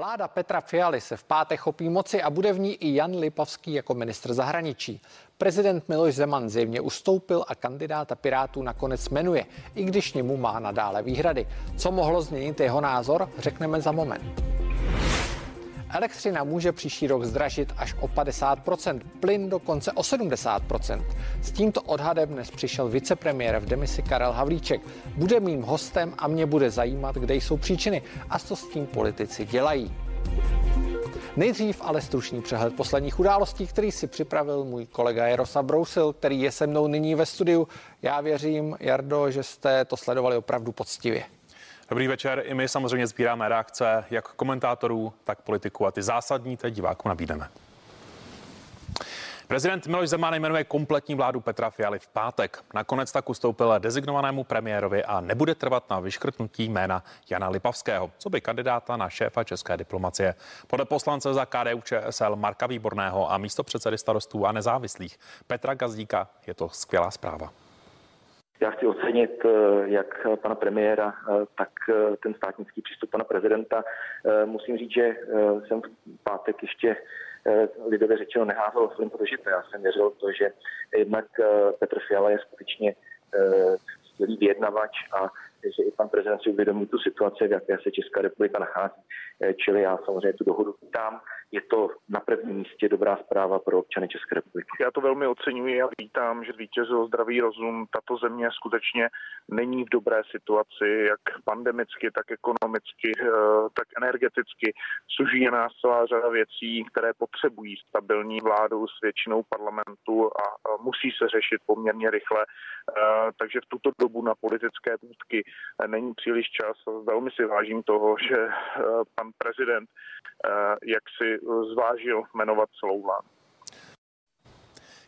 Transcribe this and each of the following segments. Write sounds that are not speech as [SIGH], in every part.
Vláda Petra Fialy se v pátek chopí moci a bude v ní i Jan Lipavský jako ministr zahraničí. Prezident Miloš Zeman zjevně ustoupil a kandidáta Pirátů nakonec jmenuje, i když němu má nadále výhrady. Co mohlo změnit jeho názor, řekneme za moment. Elektřina může příští rok zdražit až o 50%, plyn dokonce o 70%. S tímto odhadem dnes přišel vicepremiér v demisi Karel Havlíček. Bude mým hostem a mě bude zajímat, kde jsou příčiny a co s tím politici dělají. Nejdřív ale stručný přehled posledních událostí, který si připravil můj kolega Jaroslav Brousil, který je se mnou nyní ve studiu. Já věřím, Jardo, že jste to sledovali opravdu poctivě. Dobrý večer. I my samozřejmě sbíráme reakce jak komentátorů, tak politiků a ty zásadní teď divákům nabídneme. Prezident Miloš Zeman jmenuje kompletní vládu Petra Fialy v pátek. Nakonec tak ustoupil dezignovanému premiérovi a nebude trvat na vyškrtnutí jména Jana Lipavského, co by kandidáta na šéfa české diplomacie. Podle poslance za KDU ČSL Marka Výborného a místo předsedy starostů a nezávislých Petra Gazdíka je to skvělá zpráva. Já chci ocenit eh, jak pana premiéra, eh, tak eh, ten státnický přístup pana prezidenta. Musím říct, že jsem v pátek ještě lidově řečeno neházel film, protože já jsem věřil to, že jednak Petr Fiala je skutečně skvělý vyjednavač a že i pan prezident si uvědomí tu situaci, v jaké se Česká republika nachází. Čili já samozřejmě tu dohodu vítám je to na prvním místě dobrá zpráva pro občany České republiky. Já to velmi oceňuji a vítám, že vítězil zdravý rozum. Tato země skutečně není v dobré situaci, jak pandemicky, tak ekonomicky, eh, tak energeticky. Suží nás celá řada věcí, které potřebují stabilní vládu s většinou parlamentu a musí se řešit poměrně rychle. Eh, takže v tuto dobu na politické půdky není příliš čas. Velmi si vážím toho, [LAUGHS] že eh, pan prezident jak si zvážil jmenovat celou vládu.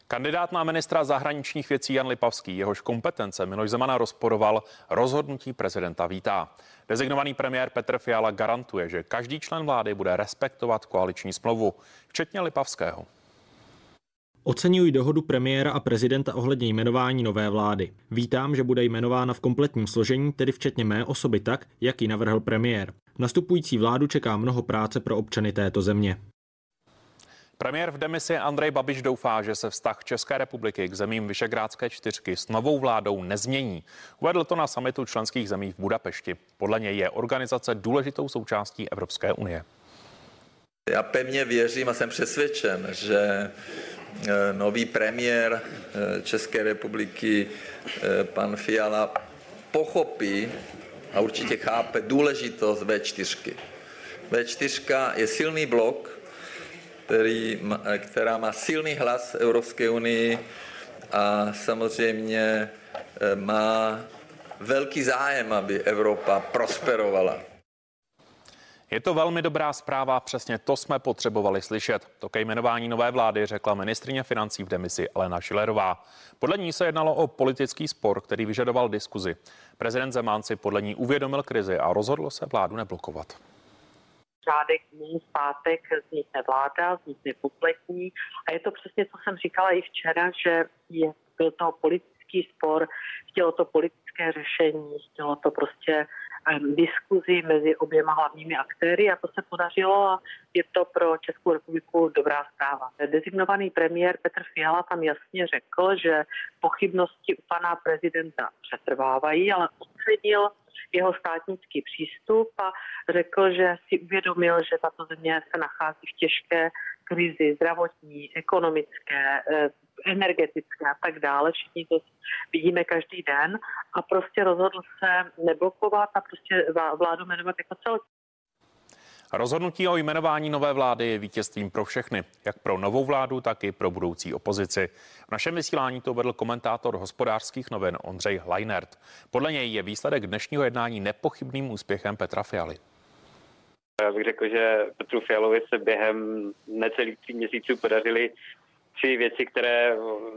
Kandidát na ministra zahraničních věcí Jan Lipavský, jehož kompetence Miloš Zemana rozporoval, rozhodnutí prezidenta vítá. Dezignovaný premiér Petr Fiala garantuje, že každý člen vlády bude respektovat koaliční smlouvu, včetně Lipavského. Oceňuji dohodu premiéra a prezidenta ohledně jmenování nové vlády. Vítám, že bude jmenována v kompletním složení, tedy včetně mé osoby tak, jak ji navrhl premiér. Nastupující vládu čeká mnoho práce pro občany této země. Premiér v demisi Andrej Babiš doufá, že se vztah České republiky k zemím Vyšegrádské čtyřky s novou vládou nezmění. Uvedl to na samitu členských zemí v Budapešti. Podle něj je organizace důležitou součástí Evropské unie. Já pevně věřím a jsem přesvědčen, že nový premiér eh, České republiky, eh, pan Fiala, pochopí a určitě chápe důležitost V4. V4 je silný blok, který, která má silný hlas Evropské unii a samozřejmě eh, má velký zájem, aby Evropa prosperovala. Je to velmi dobrá zpráva, přesně to jsme potřebovali slyšet. To ke jmenování nové vlády řekla ministrině financí v demisi Alena Šilerová. Podle ní se jednalo o politický spor, který vyžadoval diskuzi. Prezident Zeman si podle ní uvědomil krizi a rozhodl se vládu neblokovat řádek dní v pátek vznikne vláda, vznikne kompletní a je to přesně, co jsem říkala i včera, že je, byl to politický spor, chtělo to politické řešení, chtělo to prostě diskuzi mezi oběma hlavními aktéry a to se podařilo a je to pro Českou republiku dobrá zpráva. Designovaný premiér Petr Fiala tam jasně řekl, že pochybnosti u pana prezidenta přetrvávají, ale ocenil jeho státnický přístup a řekl, že si uvědomil, že tato země se nachází v těžké krizi zdravotní, ekonomické, eh, energetické a tak dále. Všichni to vidíme každý den a prostě rozhodl se neblokovat a prostě vládu jmenovat jako celek. Rozhodnutí o jmenování nové vlády je vítězstvím pro všechny, jak pro novou vládu, tak i pro budoucí opozici. V našem vysílání to vedl komentátor hospodářských novin Ondřej Leinert. Podle něj je výsledek dnešního jednání nepochybným úspěchem Petra Fialy. Já bych řekl, že Petru Fialovi se během necelých tří měsíců podařily tři věci, které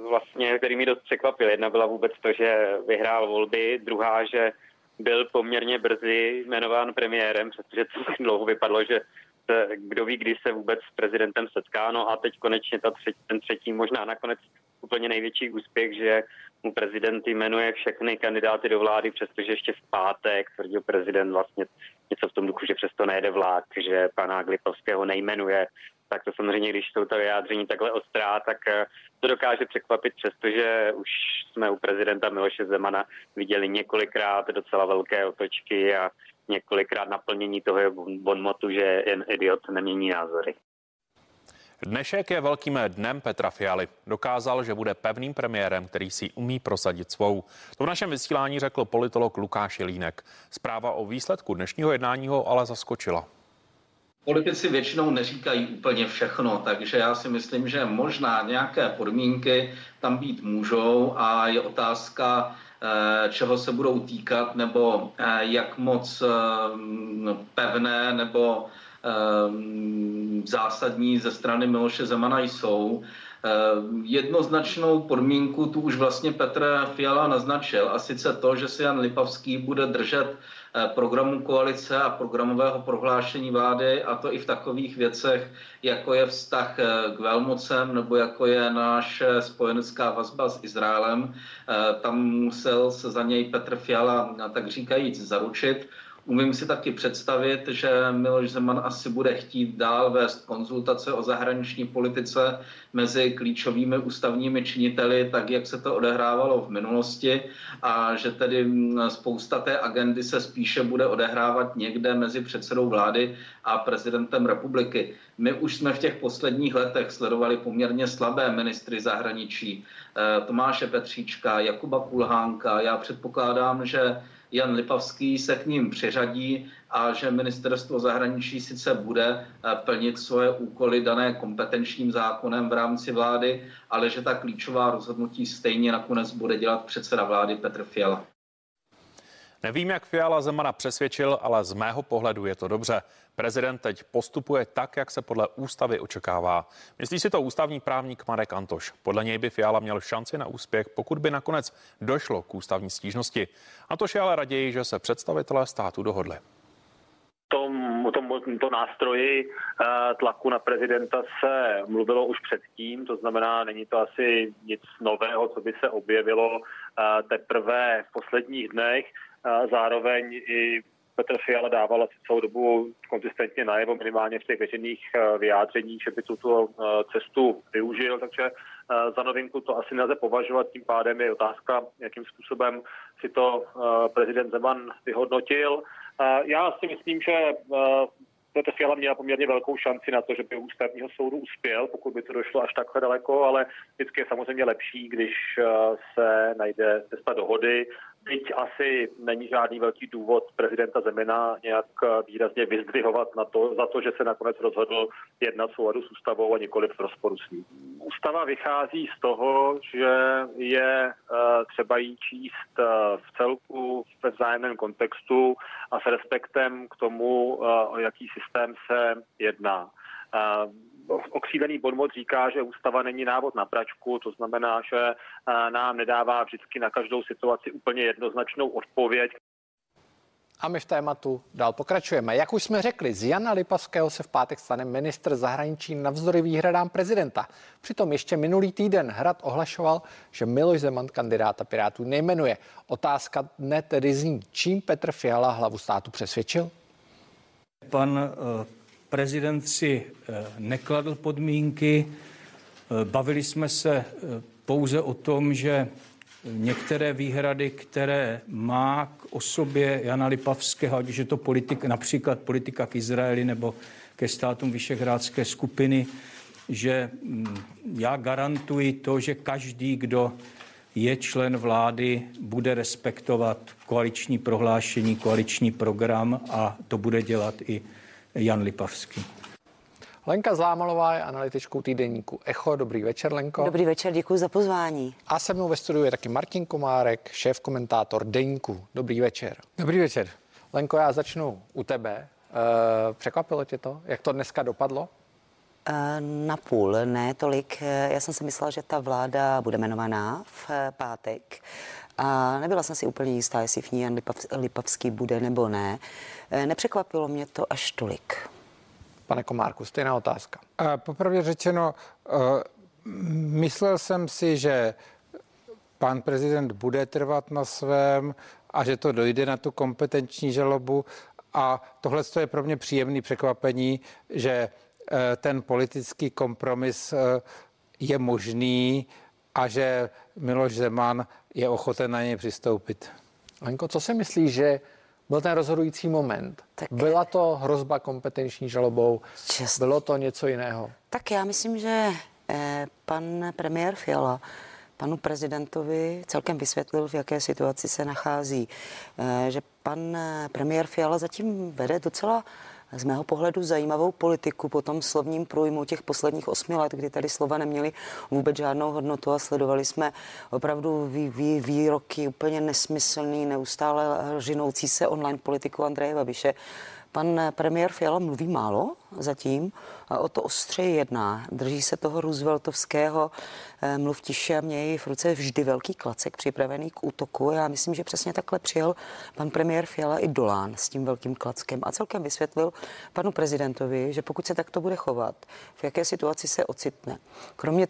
vlastně, kterými dost překvapily. Jedna byla vůbec to, že vyhrál volby, druhá, že byl poměrně brzy jmenován premiérem, protože to dlouho vypadlo, že se, kdo ví, kdy se vůbec s prezidentem setká. No a teď konečně ta třetí, ten třetí, možná nakonec úplně největší úspěch, že mu prezident jmenuje všechny kandidáty do vlády, přestože ještě v pátek tvrdil prezident vlastně něco v tom duchu, že přesto nejede vlák, že pana Glipovského nejmenuje, tak to samozřejmě, když jsou to vyjádření takhle ostrá, tak eh, to dokáže překvapit, přestože už jsme u prezidenta Miloše Zemana viděli několikrát docela velké otočky a několikrát naplnění toho bonmotu, že jen idiot nemění názory. Dnešek je velkým dnem Petra Fialy. Dokázal, že bude pevným premiérem, který si umí prosadit svou. To v našem vysílání řekl politolog Lukáš Jelínek. Zpráva o výsledku dnešního jednání ho ale zaskočila. Politici většinou neříkají úplně všechno, takže já si myslím, že možná nějaké podmínky tam být můžou a je otázka, eh, čeho se budou týkat, nebo eh, jak moc eh, pevné nebo zásadní ze strany Miloše Zemana jsou. Jednoznačnou podmínku tu už vlastně Petr Fiala naznačil a sice to, že se Jan Lipavský bude držet Eh, programu koalice a programového prohlášení vlády, a to i v takových věcech, jako je vztah eh, k velmocem nebo jako je naše spojenecká vazba s Izraelem. Eh, tam musel se za něj Petr Fiala, tak říkajíc, zaručit. Umím si taky představit, že Miloš Zeman asi bude chtít dál vést konzultace o zahraniční politice mezi klíčovými ústavními činiteli, tak jak se to odehrávalo v minulosti a že tedy spousta té agendy se spíše bude odehrávat někde mezi předsedou vlády a prezidentem republiky. My už jsme v těch posledních letech sledovali poměrně slabé ministry zahraničí. Eh, Tomáše Petříčka, Jakuba Kulhánka. Já předpokládám, že Jan Lipavský se k ním přiřadí a že ministerstvo zahraničí sice bude eh, plnit svoje úkoly dané kompetenčním zákonem v rámci vlády, ale že ta klíčová rozhodnutí stejně nakonec bude dělat předseda vlády Petr Fiala. Nevím, jak Fiala Zemana přesvědčil, ale z mého pohledu je to dobře. Prezident teď postupuje tak, jak se podle ústavy očekává. Myslí si to ústavní právník Marek Antoš. Podle něj by Fiala měl šanci na úspěch, pokud by nakonec došlo k ústavní stížnosti. Antoš je ale raději, že se představitelé státu dohodli tom, tom, tomto nástroji eh, tlaku na prezidenta se mluvilo už předtím, to znamená, není to asi nic nového, co by se objevilo eh, teprve v posledních dnech. Zároveň i Petr Fiala dával asi celou dobu konzistentně najevo, minimálně v těch veřejných eh, vyjádřeních, že by tuto eh, cestu využil, takže eh, za novinku to asi nelze považovat, tím pádem je otázka, jakým způsobem si to prezident Zeman vyhodnotil. Já si myslím, že Petr Fiala měl poměrně velkou šanci na to, že by ústavního soudu uspěl, pokud by to došlo až takhle daleko, ale vždycky je samozřejmě lepší, když se najde cesta dohody Byť asi není žádný velký důvod prezidenta Zemina nějak výrazně vyzdvihovat na to, za to, že se nakonec rozhodl jednat souladu s ústavou a nikoli v rozporu s ní. Ústava vychází z toho, že je eh, třeba jí číst eh, v celku ve vzájemném kontextu a s respektem k tomu, eh, o jaký systém se jedná okřívený bonmot říká, že ústava není návod na pračku, to znamená, že eh, nám nedává vždycky na každou situaci úplně jednoznačnou odpověď. A my v tématu dál pokračujeme. Jak už jsme řekli, z Jana Lipavského se v pátek stane ministr zahraničí navzdory výhradám prezidenta. Přitom ještě minulý týden Hrad ohlašoval, že Miloš Zeman kandidáta Pirátů nejmenuje. Otázka dne tedy zní, čím Petr Fiala hlavu státu přesvědčil? Pan uh prezident si eh, nekladl podmínky. Eh, bavili jsme se eh, pouze o tom, že některé výhrady, které má k osobě Jana Lipavského, ať je to politik, například politika k Izraeli nebo ke státům Vyšehrádské skupiny, že mm, já garantuji to, že každý, kdo je člen vlády, bude respektovat koaliční prohlášení, koaliční program a to bude dělat i Jan Lipavský. Lenka Zlámalová je analytičkou týdenníku Echo. Dobrý večer, Lenko. Dobrý večer, děkuji za pozvání. A se mnou ve studiu je taky Martin Komárek, šéf komentátor Deníku. Dobrý večer. Dobrý večer. Lenko, já začnu u tebe. E, překvapilo tě to, jak to dneska dopadlo? E, na půl, ne tolik. Eh, já jsem si myslela, že ta vláda bude jmenovaná v pátek. A nebyla jsem si úplně jistá, jestli v ní Jan Lipavský bude nebo ne. Eh, nepřekvapilo mě to až tolik. Pane Komárku, stejná otázka. A popravdě řečeno, uh, myslel jsem si, že pan prezident bude trvat na svém a že to dojde na tu kompetenční žalobu, A tohle je pro mě příjemný překvapení, že eh, ten politický kompromis je možný a že Miloš Zeman je ochoten na něj přistoupit. Lenko, co si myslíš, že byl ten rozhodující moment? Tak... Byla to hrozba kompetenční žalobou? Čest. Bylo to něco jiného? Tak já myslím, že eh, pan premiér Fiala panu prezidentovi celkem vysvětlil, v jaké situaci se nachází. Eh, že pan premiér Fiala zatím vede docela z mého pohledu zajímavou politiku po tom slovním průjmu těch posledních osmi let, kdy tady slova neměly vůbec žádnou hodnotu a sledovali jsme opravdu vý, vý, výroky úplně nesmyslný, neustále žinoucí se online politiku Andreje Babiše. Pan premiér Fiala mluví málo zatím, o to ostřeji jedná. Drží se toho Rooseveltovského eh, mluv tiše a mějí v ruce vždy velký klacek připravený k útoku. Já myslím, že přesně takhle přijel pan premiér Fiala i Dolán s tím velkým klackem a celkem vysvětlil panu prezidentovi, že pokud se takto bude chovat, v jaké situaci se ocitne. Kromě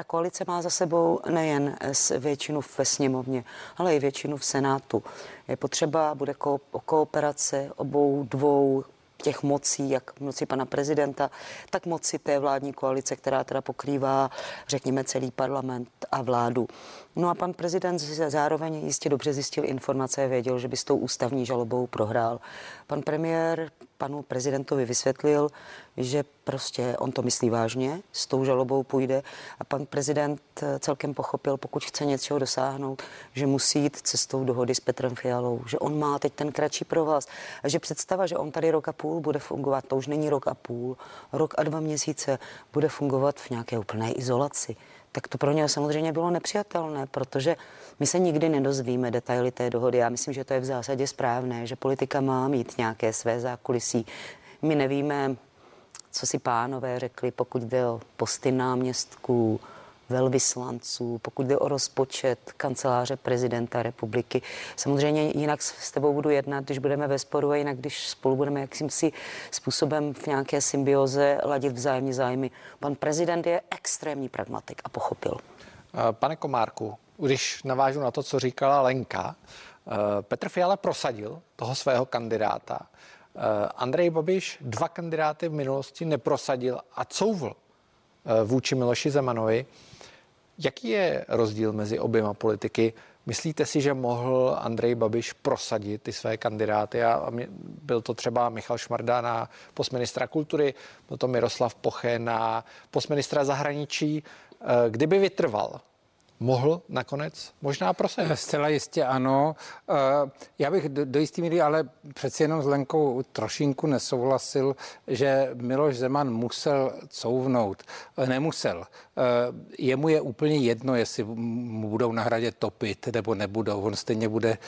ta koalice má za sebou nejen většinu ve sněmovně, ale i většinu v Senátu. Je potřeba, bude ko- kooperace obou dvou těch mocí, jak moci pana prezidenta, tak moci té vládní koalice, která teda pokrývá, řekněme, celý parlament a vládu. No a pan prezident zároveň jistě dobře zjistil informace, věděl, že by s tou ústavní žalobou prohrál. Pan premiér panu prezidentovi vysvětlil, že prostě on to myslí vážně, s tou žalobou půjde a pan prezident celkem pochopil, pokud chce něčeho dosáhnout, že musí jít cestou dohody s Petrem Fialou, že on má teď ten kratší provaz a že představa, že on tady rok a půl bude fungovat, to už není rok a půl, rok a dva měsíce bude fungovat v nějaké úplné izolaci tak to pro něho samozřejmě bylo nepřijatelné, protože my se nikdy nedozvíme detaily té dohody. Já myslím, že to je v zásadě správné, že politika má mít nějaké své zákulisí. My nevíme, co si pánové řekli, pokud jde o posty náměstků, velvyslanců, pokud jde o rozpočet kanceláře prezidenta republiky. Samozřejmě jinak s tebou budu jednat, když budeme ve sporu a jinak, když spolu budeme jakýmsi způsobem v nějaké symbioze ladit vzájemně zájmy. Pan prezident je extrémní pragmatik a pochopil. Pane Komárku, když navážu na to, co říkala Lenka, eh, Petr Fiala prosadil toho svého kandidáta. Eh, Andrej Babiš dva kandidáty v minulosti neprosadil a couvl eh, vůči Miloši Zemanovi. Jaký je rozdíl mezi oběma politiky? Myslíte si, že mohl Andrej Babiš prosadit ty své kandidáty a byl to třeba Michal Šmarda na postministra kultury, byl to Miroslav Poche na postministra zahraničí. Kdyby vytrval, mohl nakonec možná prosadit? Zcela jistě ano. Eh, já bych do, jistý míry ale přeci jenom s Lenkou trošinku nesouhlasil, že Miloš Zeman musel couvnout. Eh, nemusel. Eh, jemu je úplně jedno, jestli mu budou na hradě topit nebo nebudou. On stejně bude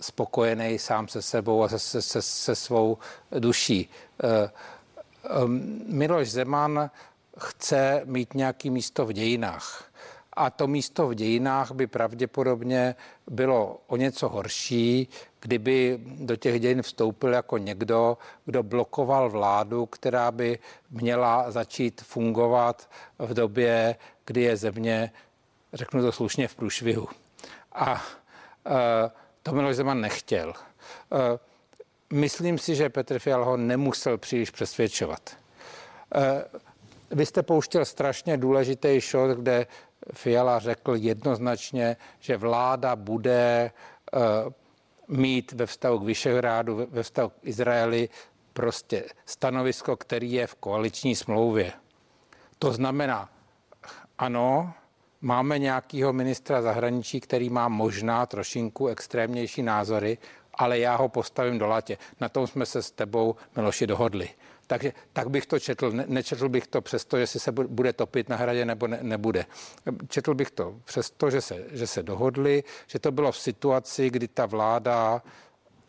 spokojený sám se sebou a se, se, se svou duší. Miloš Zeman chce mít nějaký místo v dějinách a to místo v dějinách by pravděpodobně bylo o něco horší, kdyby do těch dějin vstoupil jako někdo, kdo blokoval vládu, která by měla začít fungovat v době, kdy je země, řeknu to slušně, v průšvihu. A e, to Miloš Zeman nechtěl. E, myslím si, že Petr Fial ho nemusel příliš přesvědčovat. E, vy jste pouštěl strašně důležitý shot, kde Fiala řekl jednoznačně, že vláda bude uh, mít ve vztahu k Vyšehrádu, ve vztahu k Izraeli prostě stanovisko, který je v koaliční smlouvě. To znamená, ano, máme nějakého ministra zahraničí, který má možná trošinku extrémnější názory, ale já ho postavím do latě. Na tom jsme se s tebou, Miloši, dohodli. Takže tak bych to četl. Ne, nečetl bych to přesto, jestli se bude topit na hradě nebo ne, nebude. Četl bych to přesto, že se, že se dohodli, že to bylo v situaci, kdy ta vláda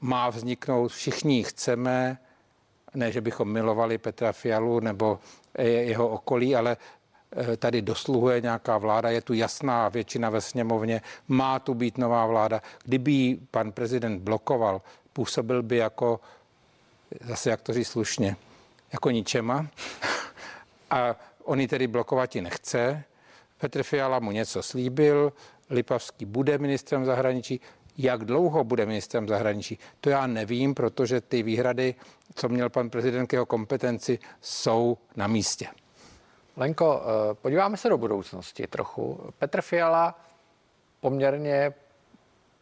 má vzniknout, všichni ji chceme, ne, že bychom milovali Petra Fialu nebo jeho okolí, ale eh, tady dosluhuje nějaká vláda, je tu jasná většina ve sněmovně, má tu být nová vláda. Kdyby pan prezident blokoval, působil by jako, zase jak to říct slušně, jako ničema. [LAUGHS] A on ji tedy blokovat nechce. Petr Fiala mu něco slíbil, Lipavský bude ministrem zahraničí. Jak dlouho bude ministrem zahraničí, to já nevím, protože ty výhrady, co měl pan prezident k jeho kompetenci, jsou na místě. Lenko, eh, podíváme se do budoucnosti trochu. Petr Fiala poměrně,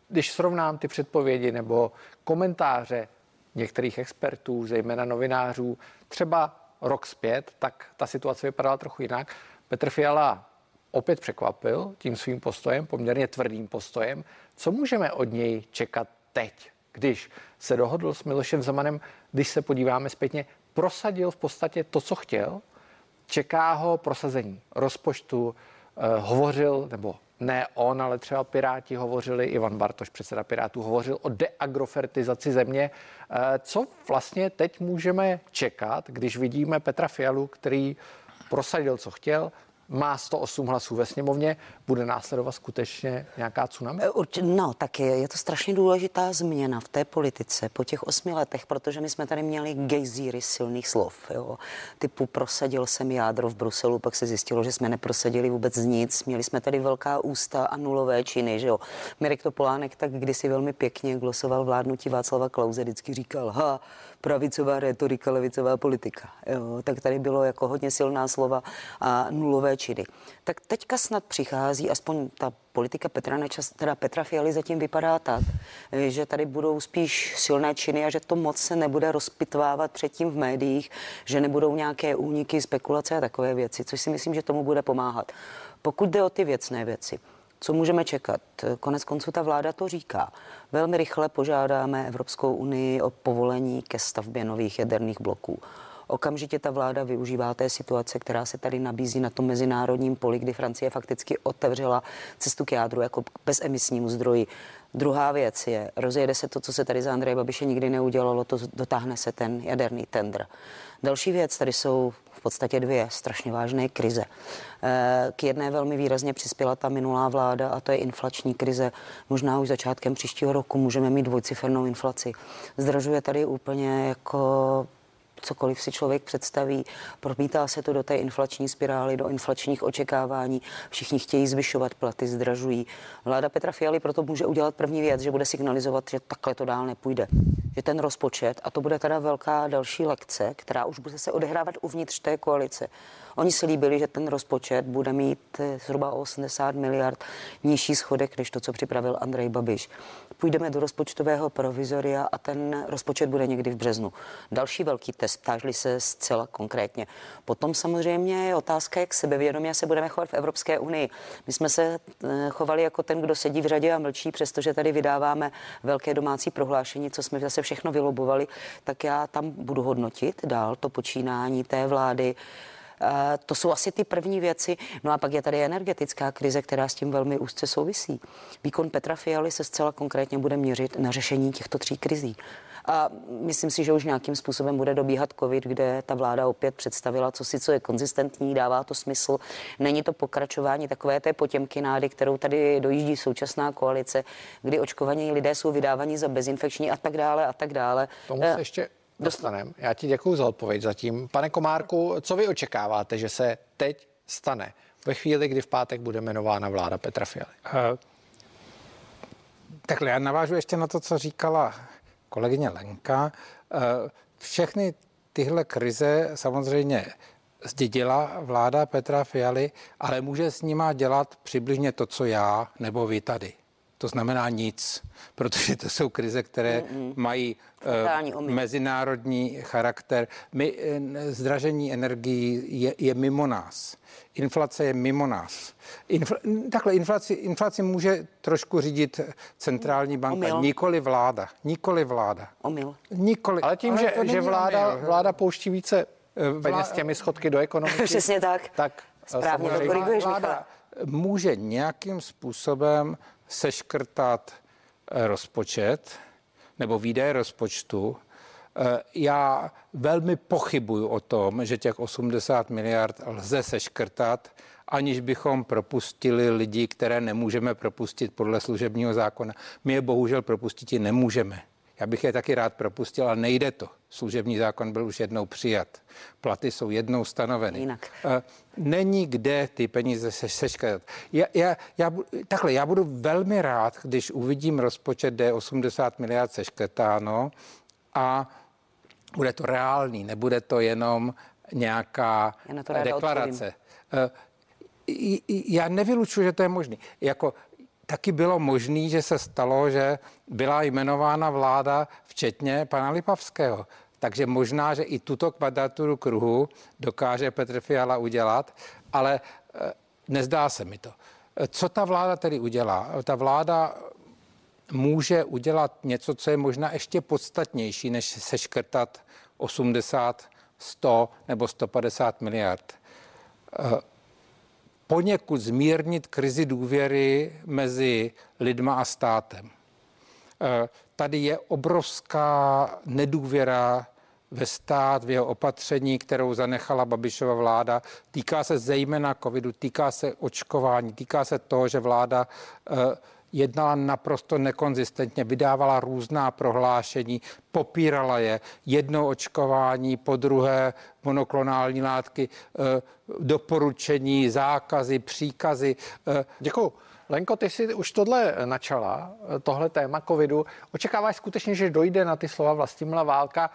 když srovnám ty předpovědi nebo komentáře některých expertů, zejména novinářů, třeba rok zpět, tak ta situace vypadala trochu jinak. Petr Fiala opět překvapil tím svým postojem, poměrně tvrdým postojem. Co můžeme od něj čekat teď, když se dohodl s Milošem Zemanem, když se podíváme zpětně, prosadil v podstatě to, co chtěl, čeká ho prosazení rozpočtu, eh, hovořil, nebo ne on, ale třeba Piráti hovořili, Ivan Bartoš, předseda Pirátů, hovořil o deagrofertizaci země. Eh, co vlastně teď můžeme čekat, když vidíme Petra Fialu, který prosadil, co chtěl, má 108 hlasů ve sněmovně, bude následovat skutečně nějaká tsunami? Eh, no, tak je, je to strašně důležitá změna v té politice po těch osmi letech, protože my jsme tady měli gejzíry silných slov, jo. Typu prosadil jsem jádro v Bruselu, pak se zjistilo, že jsme neprosadili vůbec nic. Měli jsme tady velká ústa a nulové činy, že jo. Mirek Topolánek tak kdysi velmi pěkně glosoval vládnutí Václava Klauze, vždycky říkal, ha, pravicová retorika, levicová politika. Jo, tak tady bylo jako hodně silná slova a nulové činy. Tak teďka snad přichází, aspoň ta politika Petra Nečas, teda Petra Fialy zatím vypadá tak, že tady budou spíš silné činy a že to moc se nebude rozpitvávat předtím v médiích, že nebudou nějaké úniky, spekulace a takové věci, což si myslím, že tomu bude pomáhat. Pokud jde o ty věcné věci, co můžeme čekat? Konec konců ta vláda to říká. Velmi rychle požádáme Evropskou unii o povolení ke stavbě nových jaderných bloků. Okamžitě ta vláda využívá té situace, která se tady nabízí na tom mezinárodním poli, kdy Francie fakticky otevřela cestu k jádru jako bezemisnímu zdroji. Druhá věc je, rozjede se to, co se tady za Andreje Babiše nikdy neudělalo, to dotáhne se ten jaderný tender. Další věc, tady jsou podstatě dvě strašně vážné krize. Eh, k jedné velmi výrazně přispěla ta minulá vláda a to je inflační krize. Možná už začátkem příštího roku můžeme mít dvojcifernou inflaci. Zdražuje tady úplně jako cokoliv si člověk představí. Promítá se to do té inflační spirály, do inflačních očekávání. Všichni chtějí zvyšovat platy, zdražují. Vláda Petra Fialy proto může udělat první věc, že bude signalizovat, že takhle to dál nepůjde. Že ten rozpočet, a to bude teda velká další lekce, která už bude se odehrávat uvnitř té koalice, Oni si líbili, že ten rozpočet bude mít eh, zhruba 80 miliard nižší schodek, než to, co připravil Andrej Babiš. Půjdeme do rozpočtového provizoria a ten rozpočet bude někdy v březnu. Další velký test, tážli se zcela konkrétně. Potom samozřejmě je otázka, jak sebevědomě se budeme chovat v Evropské unii. My jsme se eh, chovali jako ten, kdo sedí v řadě a mlčí, přestože tady vydáváme velké domácí prohlášení, co jsme zase všechno vylobovali, tak já tam budu hodnotit dál to počínání té vlády. Eh, to jsou asi ty první věci. No a pak je tady energetická krize, která s tím velmi úzce souvisí. Výkon Petra Fialy se zcela konkrétně bude měřit na řešení těchto tří krizí. A myslím si, že už nějakým způsobem bude dobíhat COVID, kde ta vláda opět představila, co si co je konzistentní, dává to smysl. Není to pokračování takové té potěmky nády, kterou tady dojíždí současná koalice, kdy očkovaní lidé jsou vydávaní za bezinfekční a tak dále a tak dále. Tomu se eh, ještě dostaneme. Já ti děkuji za odpověď zatím. Pane Komárku, co vy očekáváte, že se teď stane ve chvíli, kdy v pátek bude jmenována vláda Petra Fialy? Uh, takhle, já navážu ještě na to, co říkala kolegyně Lenka. Uh, všechny tyhle krize samozřejmě zdědila vláda Petra Fialy, ale může s nima dělat přibližně to, co já nebo vy tady. To znamená nic, protože to jsou krize, které Mm-mm. mají uh, mezinárodní charakter. My, uh, zdražení energií je, je mimo nás. Inflace je mimo nás. Infl- takhle inflaci, inflaci může trošku řídit centrální banka, Omyl. nikoli vláda. Nikoli vláda. Omyl. Nikoli. Ale tím, Ale že, že vláda, vláda pouští více eh, peněz těmi schodky do ekonomiky. [LAUGHS] Přesně tak. Tak Správně, vláda může nějakým způsobem seškrtat eh, rozpočet nebo výdaje rozpočtu. Eh, já velmi pochybuju o tom, že těch 80 miliard lze seškrtat, aniž bychom propustili lidi, které nemůžeme propustit podle služebního zákona. My je bohužel propustit nemůžeme. Já bych je taky rád propustil, ale nejde to. Služební zákon byl už jednou přijat. Platy jsou jednou stanoveny. Jinak. Eh, není kde ty peníze se seškrtat. Já, já, já, takhle, já budu velmi rád, když uvidím rozpočet, kde je 80 miliard seškrtáno a bude to reálný, nebude to jenom nějaká to deklarace. Odpovím. Já nevylučuji, že to je možné. Jako taky bylo možné, že se stalo, že byla jmenována vláda včetně pana Lipavského. Takže možná, že i tuto kvadraturu kruhu dokáže Petr Fiala udělat, ale eh, nezdá se mi to. Co ta vláda tedy udělá? Ta vláda může udělat něco, co je možná ještě podstatnější, než seškrtat 80, 100 nebo 150 miliard. Poněkud zmírnit krizi důvěry mezi lidma a státem. Eh, tady je obrovská nedůvěra ve stát, v jeho opatření, kterou zanechala Babišova vláda. Týká se zejména covidu, týká se očkování, týká se toho, že vláda eh, jednala naprosto nekonzistentně, vydávala různá prohlášení, popírala je. Jedno očkování, po druhé monoklonální látky, eh, doporučení, zákazy, příkazy. Eh, Děkuji. Lenko, ty jsi už tohle načala, tohle téma covidu. Očekáváš skutečně, že dojde na ty slova Vlastimila Válka,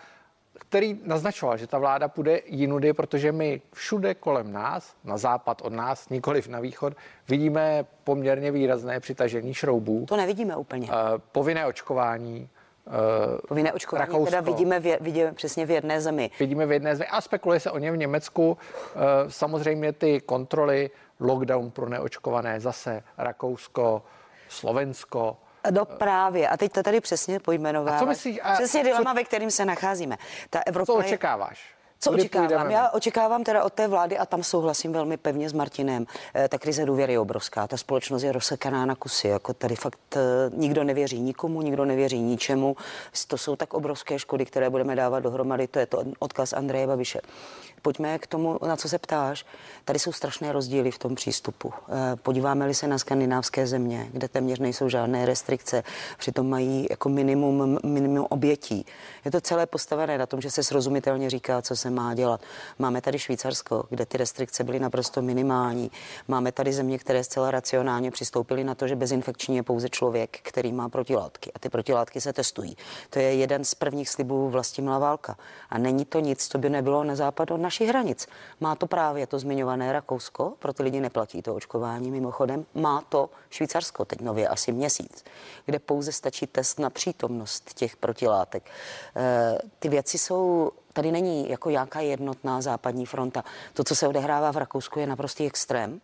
který naznačoval, že ta vláda půjde jinudy, protože my všude kolem nás, na západ od nás, nikoliv na východ, vidíme poměrně výrazné přitažení šroubů. To nevidíme úplně. Uh, povinné očkování, Uh, Povinné očkování Rakousko. teda vidíme, v, vidíme přesně v jedné zemi. Vidíme v jedné zemi a spekuluje se o ně v Německu. Uh, samozřejmě ty kontroly, lockdown pro neočkované, zase Rakousko, Slovensko, No právě. A teď to tady přesně pojmenová. A co myslíš? A přesně dilema, co, ve kterým se nacházíme. Ta Evropa co očekáváš? Je, co očekávám? Já očekávám teda od té vlády, a tam souhlasím velmi pevně s Martinem, eh, ta krize důvěry je obrovská. Ta společnost je rozsekaná na kusy. Jako tady fakt eh, nikdo nevěří nikomu, nikdo nevěří ničemu. To jsou tak obrovské škody, které budeme dávat dohromady. To je to odkaz Andreje Babiše. Pojďme k tomu, na co se ptáš. Tady jsou strašné rozdíly v tom přístupu. Eh, podíváme-li se na skandinávské země, kde téměř nejsou žádné restrikce, přitom mají jako minimum, minimum obětí. Je to celé postavené na tom, že se srozumitelně říká, co se má dělat. Máme tady Švýcarsko, kde ty restrikce byly naprosto minimální. Máme tady země, které zcela racionálně přistoupily na to, že bezinfekční je pouze člověk, který má protilátky a ty protilátky se testují. To je jeden z prvních slibů Vlastimila Válka. A není to nic, co by nebylo na západ od našich hranic. Má to právě to zmiňované Rakousko, pro ty lidi neplatí to očkování mimochodem. Má to Švýcarsko teď nově asi měsíc, kde pouze stačí test na přítomnost těch protilátek. E, ty věci jsou Tady není jako jaká jednotná západní fronta. To, co se odehrává v Rakousku, je naprostý extrém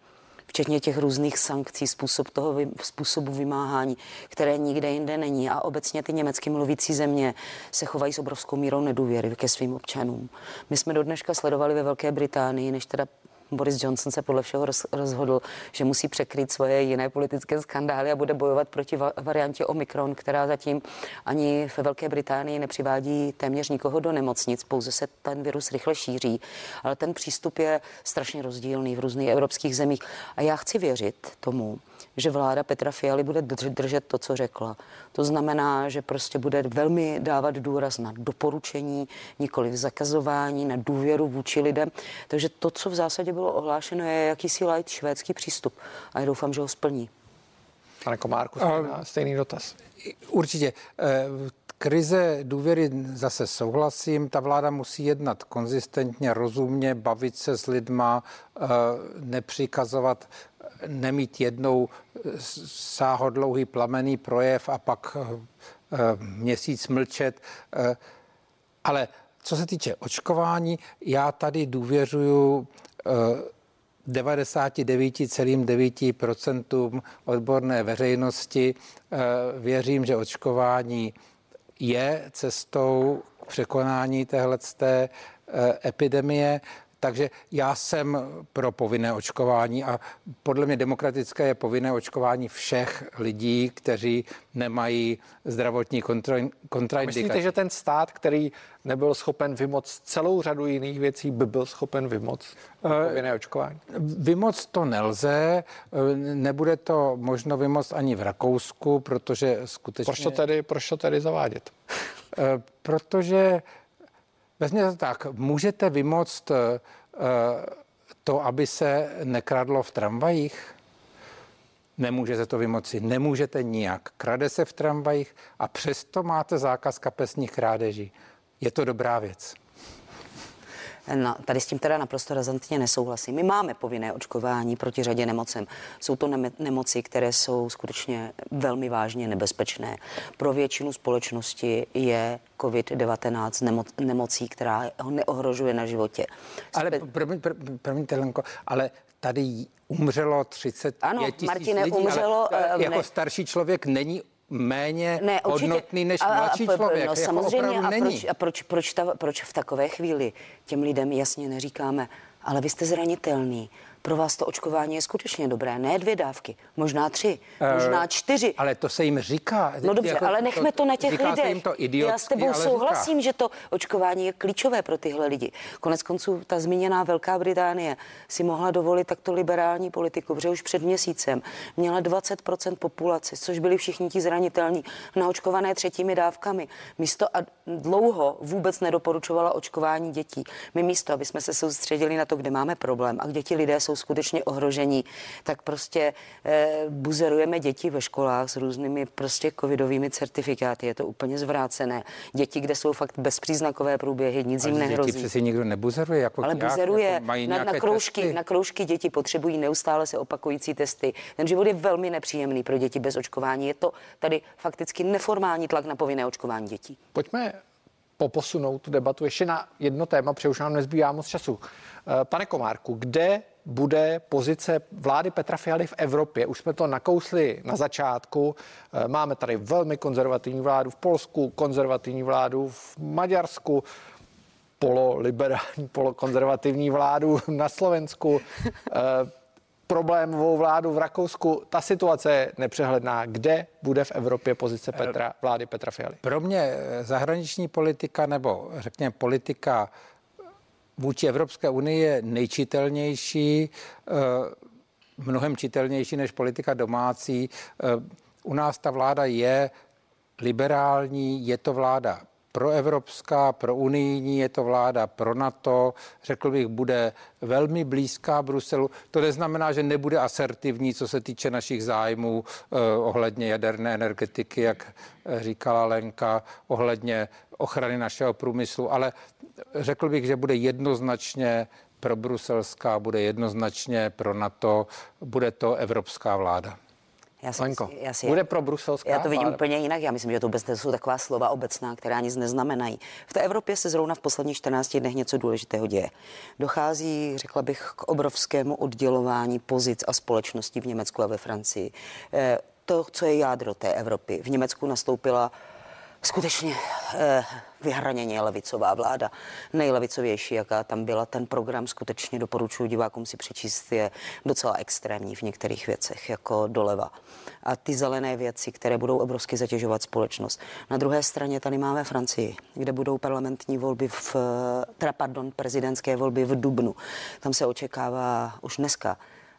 včetně těch různých sankcí, způsob toho způsobu vymáhání, které nikde jinde není. A obecně ty německy mluvící země se chovají s obrovskou mírou nedůvěry ke svým občanům. My jsme do dneška sledovali ve Velké Británii, než teda Boris Johnson se podle všeho rozhodl, že musí překrýt svoje jiné politické skandály a bude bojovat proti variantě Omikron, která zatím ani ve Velké Británii nepřivádí téměř nikoho do nemocnic, pouze se ten virus rychle šíří. Ale ten přístup je strašně rozdílný v různých evropských zemích. A já chci věřit tomu, že vláda Petra Fialy bude držet to, co řekla. To znamená, že prostě bude velmi dávat důraz na doporučení, nikoli v zakazování, na důvěru vůči lidem. Takže to, co v zásadě bylo ohlášeno, je jakýsi light švédský přístup. A já doufám, že ho splní. Pane Komárku, stejný, stejný dotaz. Určitě. Eh, krize důvěry zase souhlasím. Ta vláda musí jednat konzistentně, rozumně, bavit se s lidma, eh, nepřikazovat nemít jednou sáhodlouhý plamený projev a pak eh, měsíc mlčet. Eh, ale co se týče očkování, já tady důvěřuju 99,9% eh, odborné veřejnosti. Věřím, že očkování je cestou k překonání téhleté epidemie. Takže já jsem pro povinné očkování a podle mě demokratické je povinné očkování všech lidí, kteří nemají zdravotní kontraindikace. Myslíte, že ten stát, který nebyl schopen vymoct celou řadu jiných věcí, by byl schopen vymoct povinné očkování? Vymoc to nelze, nebude to možno vymoct ani v Rakousku, protože skutečně... Proč to tedy, proč to tedy zavádět? Protože Vezměte to tak, můžete vymoct eh, to, aby se nekradlo v tramvajích? Nemůžete to vymoci, nemůžete nijak. Krade se v tramvajích a přesto máte zákaz kapesních krádeží. Je to dobrá věc. No, tady s tím teda naprosto razantně nesouhlasím. My máme povinné očkování proti řadě nemocem. Jsou to nemoci, které jsou skutečně velmi vážně nebezpečné. Pro většinu společnosti je COVID-19 nemo- nemocí, která ho neohrožuje na životě. Ale promiň, promiňte, Lenko, ale tady umřelo 35 ano, tisíc Martine, lidí, umřelo, ale jako ne, starší člověk není méně ne, určitě, hodnotný než a, mladší a, člověk. No, jako samozřejmě, a, není. proč, a proč, proč, ta, proč v takové chvíli těm lidem jasně neříkáme, ale vy jste zranitelný, pro vás to očkování je skutečně dobré. Ne dvě dávky, možná tři, uh, možná čtyři. Ale to se jim říká. No dobře, jako, ale nechme to, to na těch lidech. To idiotsky, Já s tebou souhlasím, říká. že to očkování je klíčové pro tyhle lidi. Konec konců ta zmíněná Velká Británie si mohla dovolit takto liberální politiku, protože už před měsícem měla 20% populace, což byli všichni ti zranitelní, naočkované třetími dávkami. Místo a dlouho vůbec nedoporučovala očkování dětí. My místo, aby jsme se soustředili na to, kde máme problém a kde ti lidé jsou skutečně ohrožení, tak prostě eh, buzerujeme děti ve školách s různými prostě covidovými certifikáty. Je to úplně zvrácené. Děti, kde jsou fakt bezpříznakové průběhy, nic jim nehrozí. Děti přeci nikdo nebuzeruje. Jako Ale jak, buzeruje. Jako mají na, na, kroužky, testy. na kroužky děti potřebují neustále se opakující testy. Ten život je velmi nepříjemný pro děti bez očkování. Je to tady fakticky neformální tlak na povinné očkování dětí. Pojďme poposunout tu debatu ještě na jedno téma, protože už nám nezbývá moc času. Eh, Pane Komárku, kde bude pozice vlády Petra Fialy v Evropě? Už jsme to nakousli na začátku. Eh, Máme tady velmi konzervativní vládu v Polsku, konzervativní vládu v Maďarsku, pololiberální, polokonzervativní vládu na Slovensku, eh, problémovou vládu v Rakousku. Ta situace je nepřehledná. Kde bude v Evropě pozice Petra, vlády Petra Fialy? Pro mě eh, zahraniční politika nebo řekněme politika vůči Evropské unii je nejčitelnější, eh, mnohem čitelnější než politika domácí. Eh, U nás ta vláda je liberální, je to vláda proevropská, pro unijní, je to vláda pro NATO, řekl bych, bude velmi blízká Bruselu. To neznamená, že nebude asertivní, co se týče našich zájmů eh, ohledně jaderné energetiky, jak eh, říkala Lenka, ohledně ochrany našeho průmyslu, ale řekl bych, že bude jednoznačně pro bruselská, bude jednoznačně pro NATO, bude to evropská vláda. Já si, Lenko, já si, bude pro bruselská Já to vidím vláda? úplně jinak. Já myslím, že to vůbec jsou taková slova obecná, která nic neznamenají. V té Evropě se zrovna v posledních 14 dnech něco důležitého děje. Dochází, řekla bych, k obrovskému oddělování pozic a společností v Německu a ve Francii. Eh, To, co je jádro té Evropy. V Německu nastoupila skutečně eh, vyhraněně levicová vláda. Nejlevicovější, jaká tam byla. Ten program skutečně doporučuji divákům si přečíst, je docela extrémní v některých věcech, jako doleva. A ty zelené věci, které budou obrovsky zatěžovat společnost. Na druhé straně tady máme Francii, kde budou parlamentní volby v, teda pardon, prezidentské volby v Dubnu. Tam se očekává už dneska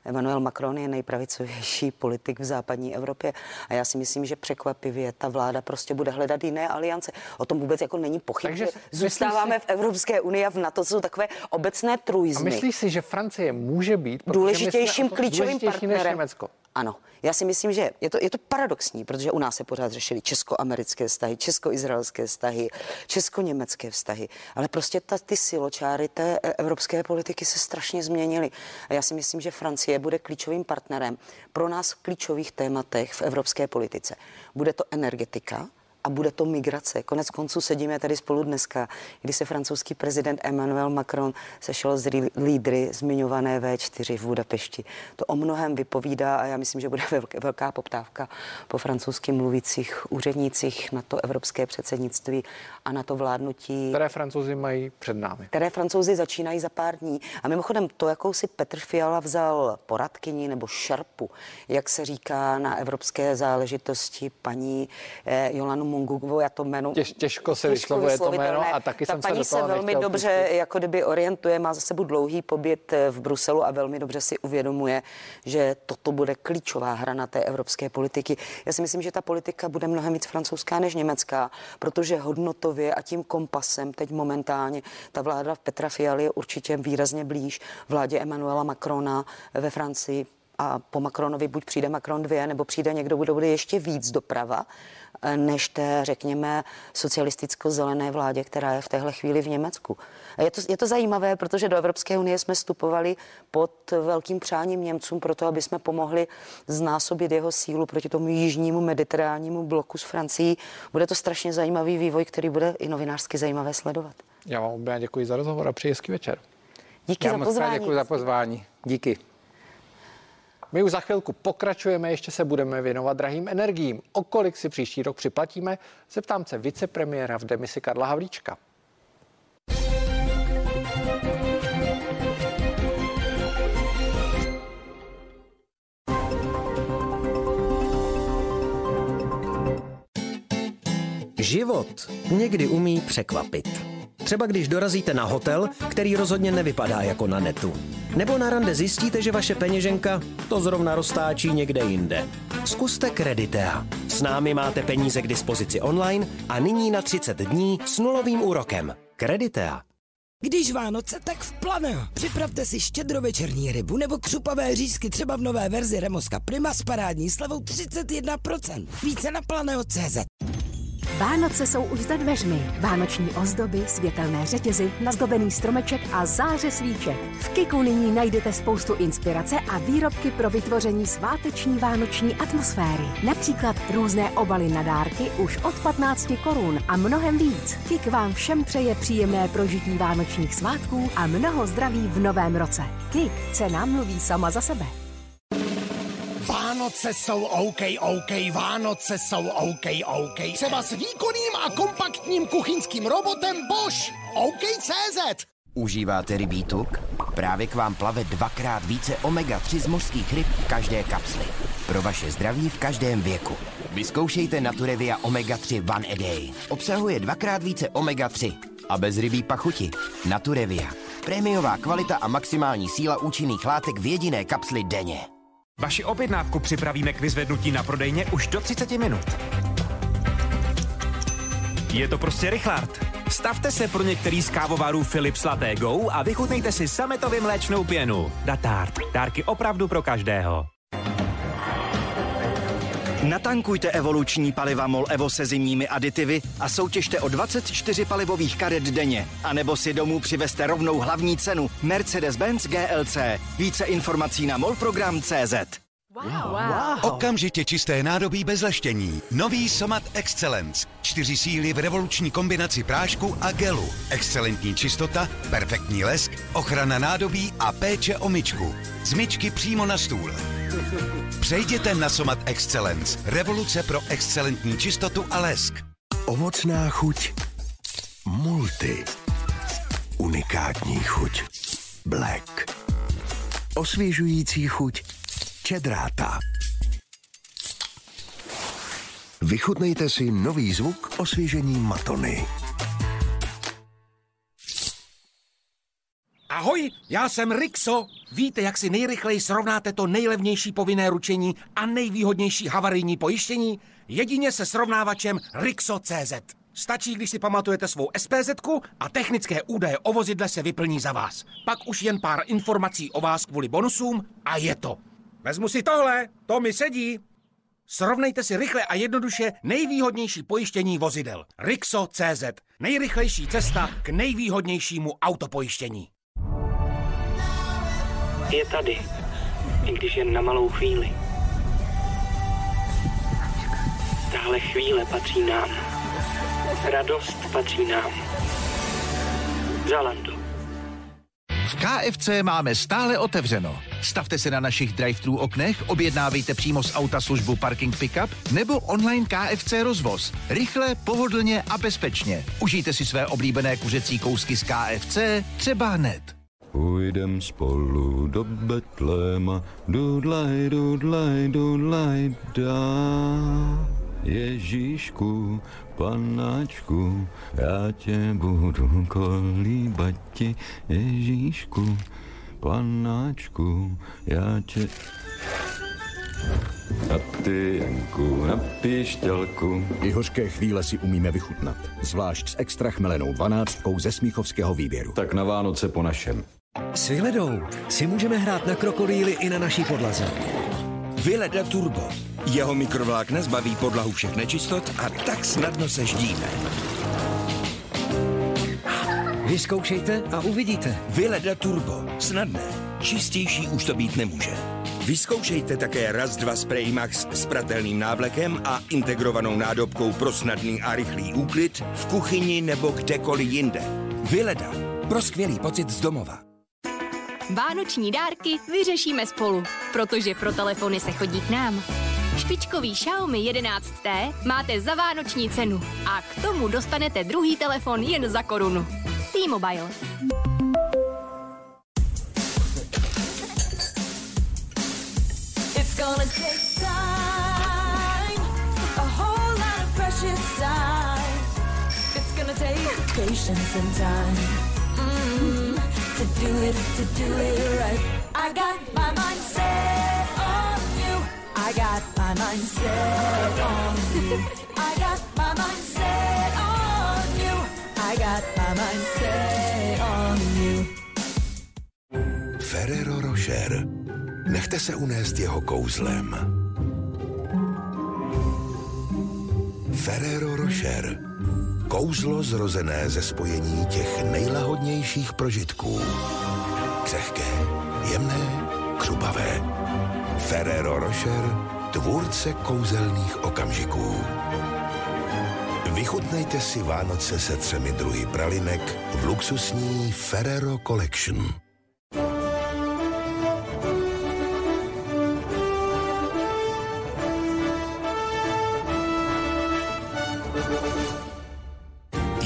Emmanuel Macron je nejpravicovější politik v západní Evropě a já si myslím, že překvapivě ta vláda prostě bude hledat jiné aliance. O tom vůbec jako není pochyb, Takže zůstáváme si- v Evropské unii a v NATO jsou takové obecné A truizmy. myslíš si, že Francie může být důležitějším klíčovým důležitější než partnerem. Německo? Ano, já si myslím, že je to, je to paradoxní, protože u nás se pořád řešily česko-americké vztahy, česko-izraelské vztahy, česko-německé vztahy, ale prostě ta, ty siločáry té e, evropské politiky se strašně změnily. A já si myslím, že Francie bude klíčovým partnerem pro nás v klíčových tématech v evropské politice. Bude to energetika, a bude to migrace. Konec konců sedíme tady spolu dneska, kdy se francouzský prezident Emmanuel Macron sešel s lídry zmiňované V4 v Budapešti. To o mnohem vypovídá a já myslím, že bude [LAUGHS] velká poptávka po francouzsky mluvících úřednících na to evropské předsednictví a na to vládnutí. Které francouzi mají před námi? Které francouzi začínají za pár dní. A mimochodem to, jakou si Petr Fiala vzal poradkyni nebo šerpu, jak se říká na evropské záležitosti paní eh, Jolanu Mungugovou, já to jméno... Těž, těžko se vyslovuje to jméno a taky Ta jsem paní se, do se velmi dobře pustit. jako kdyby orientuje, má za sebou dlouhý pobyt eh, v Bruselu a velmi dobře si uvědomuje, že toto bude klíčová hra na té evropské politiky. Já si myslím, že ta politika bude mnohem víc francouzská než německá, protože hodnotově a tím kompasem teď momentálně ta vláda Petra Fialy je určitě výrazně blíž vládě Emmanuela Macrona ve Francii a po Macronovi buď přijde Macron 2, nebo přijde někdo, kdo bude ještě víc doprava, eh, než té, řekněme, socialisticko-zelené vládě, která je v téhle chvíli v Německu. A je to, je to zajímavé, protože do Evropské unie jsme vstupovali pod velkým přáním Němcům pro to, aby jsme pomohli znásobit jeho sílu proti tomu jižnímu mediterálnímu bloku s Francií. Bude to strašně zajímavý vývoj, který bude i novinářsky zajímavé sledovat. Já vám obě děkuji za rozhovor a přeji hezký večer. Díky Já za pozvání. Děkuji za pozvání. Díky. My už za chvilku pokračujeme, ještě se budeme věnovat drahým energiím. O kolik si příští rok připlatíme, zeptám se vicepremiéra v demisi Karla Havlíčka. Život někdy umí překvapit. Třeba když dorazíte na hotel, který rozhodně nevypadá jako na netu. Nebo na rande zjistíte, že vaše peněženka to zrovna roztáčí někde jinde. Zkuste Kreditea. S námi máte peníze k dispozici online a nyní na 30 dní s nulovým úrokem. Kreditea. Když Vánoce, tak v Planeo. Připravte si štědrovečerní rybu nebo křupavé řízky třeba v nové verzi Remoska Prima s parádní slevou 31%. Více na planeo.cz. Vánoce jsou už za dveřmi. Vánoční ozdoby, světelné řetězy, nazdobený stromeček a záře svíček. V Kiku nyní najdete spoustu inspirace a výrobky pro vytvoření sváteční vánoční atmosféry. Například různé obaly na dárky už od 15 korun a mnohem víc. Kik vám všem přeje příjemné prožití vánočních svátků a mnoho zdraví v novém roce. Kik, cena mluví sama za sebe. Vánoce jsou OK, OK, Vánoce jsou OK, OK. Třeba s výkonným a kompaktním kuchyňským robotem Bosch. OK.cz Užíváte rybí tuk? Právě k vám plave dvakrát více omega-3 z mořských ryb v každé kapsli. Pro vaše zdraví v každém věku. Vyzkoušejte Naturevia Omega-3 One a Day. Obsahuje dvakrát více omega-3 a bez rybí pachuti. Naturevia. Prémiová kvalita a maximální síla účinných látek v jediné kapsli denně. Vaši objednávku připravíme k vyzvednutí na prodejně už do 30 minut. Je to prostě rychlart. Stavte se pro některý z kávovarů Philips Latte Go a vychutnejte si sametově mléčnou pěnu. Datart. Dárky opravdu pro každého. Natankujte evoluční paliva MOL Evo se zimními aditivy a soutěžte o 24 palivových karet denně. A nebo si domů přivezte rovnou hlavní cenu Mercedes-Benz GLC. Více informací na molprogram.cz. Wow. wow. Okamžitě čisté nádobí bez leštění. Nový Somat Excellence. Čtyři síly v revoluční kombinaci prášku a gelu. Excelentní čistota, perfektní lesk, ochrana nádobí a péče o myčku. Z myčky přímo na stůl. Přejděte na Somat Excellence. Revoluce pro excelentní čistotu a lesk. Ovocná chuť. Multi. Unikátní chuť. Black. Osvěžující chuť. Čedráta. Vychutnejte si nový zvuk osvěžení Matony. Ahoj, já jsem Rixo. Víte, jak si nejrychleji srovnáte to nejlevnější povinné ručení a nejvýhodnější havarijní pojištění? Jedině se srovnávačem Rixo.cz. Stačí, když si pamatujete svou SPZ a technické údaje o vozidle se vyplní za vás. Pak už jen pár informací o vás kvůli bonusům a je to. Vezmu si tohle, to mi sedí. Srovnejte si rychle a jednoduše nejvýhodnější pojištění vozidel. Rixo.cz. Nejrychlejší cesta k nejvýhodnějšímu autopojištění. Je tady, i když jen na malou chvíli. Tahle chvíle patří nám. Radost patří nám. Zalando. V KFC máme stále otevřeno. Stavte se na našich drive-thru oknech, objednávejte přímo z auta službu Parking Pickup nebo online KFC rozvoz. Rychle, pohodlně a bezpečně. Užijte si své oblíbené kuřecí kousky z KFC třeba hned. Půjdem spolu do Betléma, dudlaj, dudlaj, dudlaj, dá. Ježíšku, panáčku, já tě budu kolíbat ti, Ježíšku, panáčku, já tě... A ty, Janku, na píšťalku. I hořké chvíle si umíme vychutnat. Zvlášť s extra chmelenou dvanáctkou ze Smíchovského výběru. Tak na Vánoce po našem. S Vyledou si můžeme hrát na krokodýly i na naší podlaze. Vyleda Turbo. Jeho mikrovlákna zbaví podlahu všech nečistot a tak snadno se ždíme. Vyzkoušejte a uvidíte. Vyleda Turbo. Snadné. Čistější už to být nemůže. Vyzkoušejte také raz dva Spray Max s pratelným návlekem a integrovanou nádobkou pro snadný a rychlý úklid v kuchyni nebo kdekoliv jinde. Vyleda. Pro skvělý pocit z domova. Vánoční dárky vyřešíme spolu, protože pro telefony se chodí k nám. Špičkový Xiaomi 11T máte za vánoční cenu a k tomu dostanete druhý telefon jen za korunu. T-Mobile. Patience and time mm, to do it, to do it right. I got my mind set on you. I got my mind set [LAUGHS] on you. I got my mind set on you. I got my mind set on you. Ferrero Rocher. Nechte se unést jeho kouzlem. Ferrero Rocher. Kouzlo zrozené ze spojení těch nejlahodnějších prožitků. Křehké, jemné, křupavé. Ferrero Rocher, tvůrce kouzelných okamžiků. Vychutnejte si Vánoce se třemi druhy pralinek v luxusní Ferrero Collection.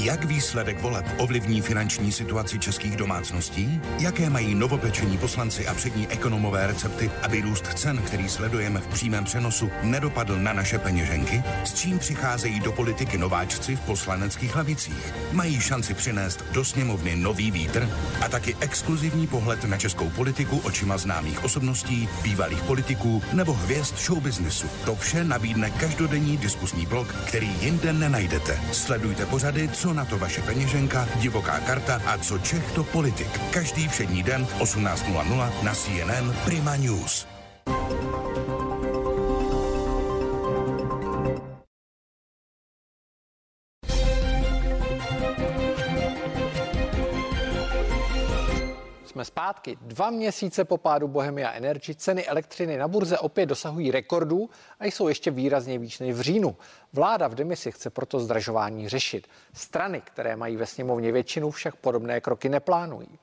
Jak výsledek voleb ovlivní finanční situaci českých domácností? Jaké mají novopečení poslanci a přední ekonomové recepty, aby růst cen, který sledujeme v přímém přenosu, nedopadl na naše peněženky? S čím přicházejí do politiky nováčci v poslaneckých lavicích? Mají šanci přinést do sněmovny nový vítr? A taky exkluzivní pohled na českou politiku očima známých osobností, bývalých politiků nebo hvězd showbiznesu. To vše nabídne každodenní diskusní blok, který jinde nenajdete. Sledujte pořady, co na to vaše peněženka, divoká karta a co Čech to politik. Každý všední den 18.00 na CNN Prima News. Zpátky. Dva měsíce po pádu Bohemia Energy ceny elektřiny na burze opět dosahují rekordů a jsou ještě výrazně výš než v říjnu. Vláda v demisi chce proto zdražování řešit. Strany, které mají ve sněmovně většinu, však podobné kroky neplánují.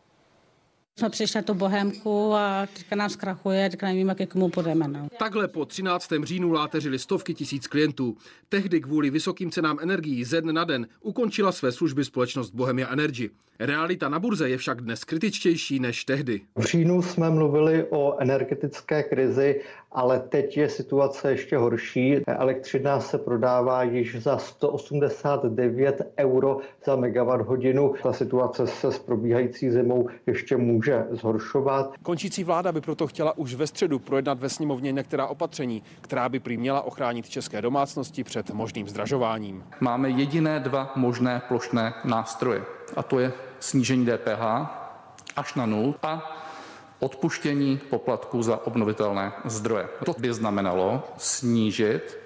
Jsme přišli na tu bohémku a teďka nám zkrachuje, teďka nevím, jak k komu půjdeme. No. Takhle po 13. říjnu láteřili stovky tisíc klientů. Tehdy kvůli vysokým cenám energií ze dne na den ukončila své služby společnost Bohemia Energy. Realita na burze je však dnes kritičtější než tehdy. V říjnu jsme mluvili o energetické krizi, ale teď je situace ještě horší. Elektřina se prodává již za 189 euro za megawatt hodinu. Ta situace se s probíhající zimou ještě může zhoršovat. Končící vláda by proto chtěla už ve středu projednat ve sněmovně některá opatření, která by prý měla ochránit české domácnosti před možným zdražováním. Máme jediné dva možné plošné nástroje, a to je snížení DPH až na nul a odpuštění poplatků za obnovitelné zdroje. To by znamenalo snížit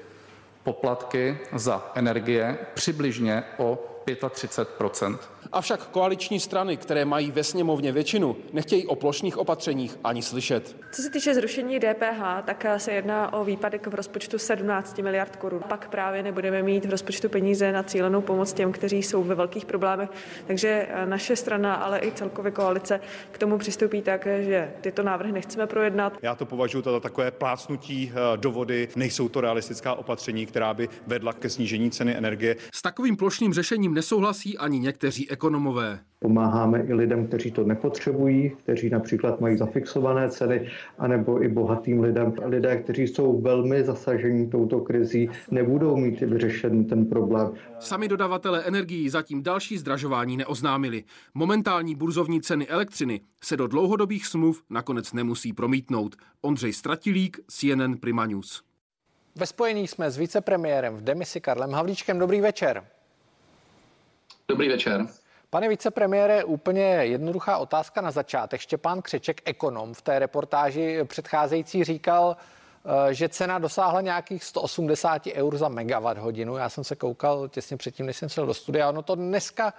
poplatky za energie přibližně o 35 Avšak koaliční strany, které mají ve sněmovně většinu, nechtějí o plošných opatřeních ani slyšet. Co se týče zrušení DPH, tak se jedná o výpadek v rozpočtu 17 miliard korun. Pak právě nebudeme mít v rozpočtu peníze na cílenou pomoc těm, kteří jsou ve velkých problémech. Takže naše strana, ale i celkově koalice k tomu přistoupí tak, že tyto návrhy nechceme projednat. Já to považuji za takové plácnutí eh, do vody. Nejsou to realistická opatření, která by vedla ke snížení ceny energie. S takovým plošným řešením nesouhlasí ani někteří ekonomové. Pomáháme i lidem, kteří to nepotřebují, kteří například mají zafixované ceny, anebo i bohatým lidem. Lidé, kteří jsou velmi zasažení touto krizí, nebudou mít vyřešený ten problém. Sami dodavatelé energií zatím další zdražování neoznámili. Momentální burzovní ceny elektřiny se do dlouhodobých smluv nakonec nemusí promítnout. Ondřej Stratilík, CNN Prima News. Ve spojení jsme s vicepremiérem v demisi Karlem Havlíčkem. Dobrý večer. Dobrý večer. Pane vicepremiére, úplně jednoduchá otázka na začátek. Štěpán Křeček, ekonom, v té reportáži předcházející říkal, eh, že cena dosáhla nějakých 180 eur za megawatt hodinu. Já jsem se koukal těsně předtím, než jsem šel do studia. Ono to dneska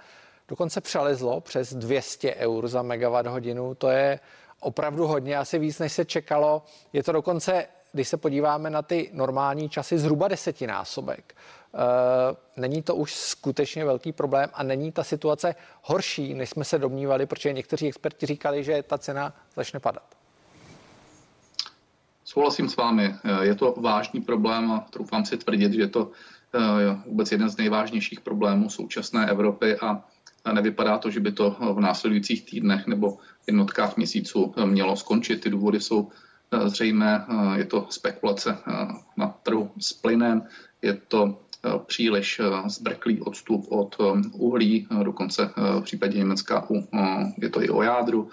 dokonce přelezlo přes 200 eur za megawatt hodinu. To je opravdu hodně, asi víc, než se čekalo. Je to dokonce, když se podíváme na ty normální časy, zhruba desetinásobek. Eh, není to už skutečně velký problém a není ta situace horší, než jsme se domnívali, protože někteří experti říkali, že ta cena začne padat. Souhlasím s vámi. Je to vážný problém a troufám si tvrdit, že je to eh, vůbec jeden z nejvážnějších problémů současné Evropy a nevypadá to, že by to v následujících týdnech nebo jednotkách měsíců mělo skončit. Ty důvody jsou eh, zřejmé. Je to spekulace na trhu s plynem, je to Eh, příliš eh, zbrklý odstup od eh, uhlí, dokonce v případě Německa je to i o jádru.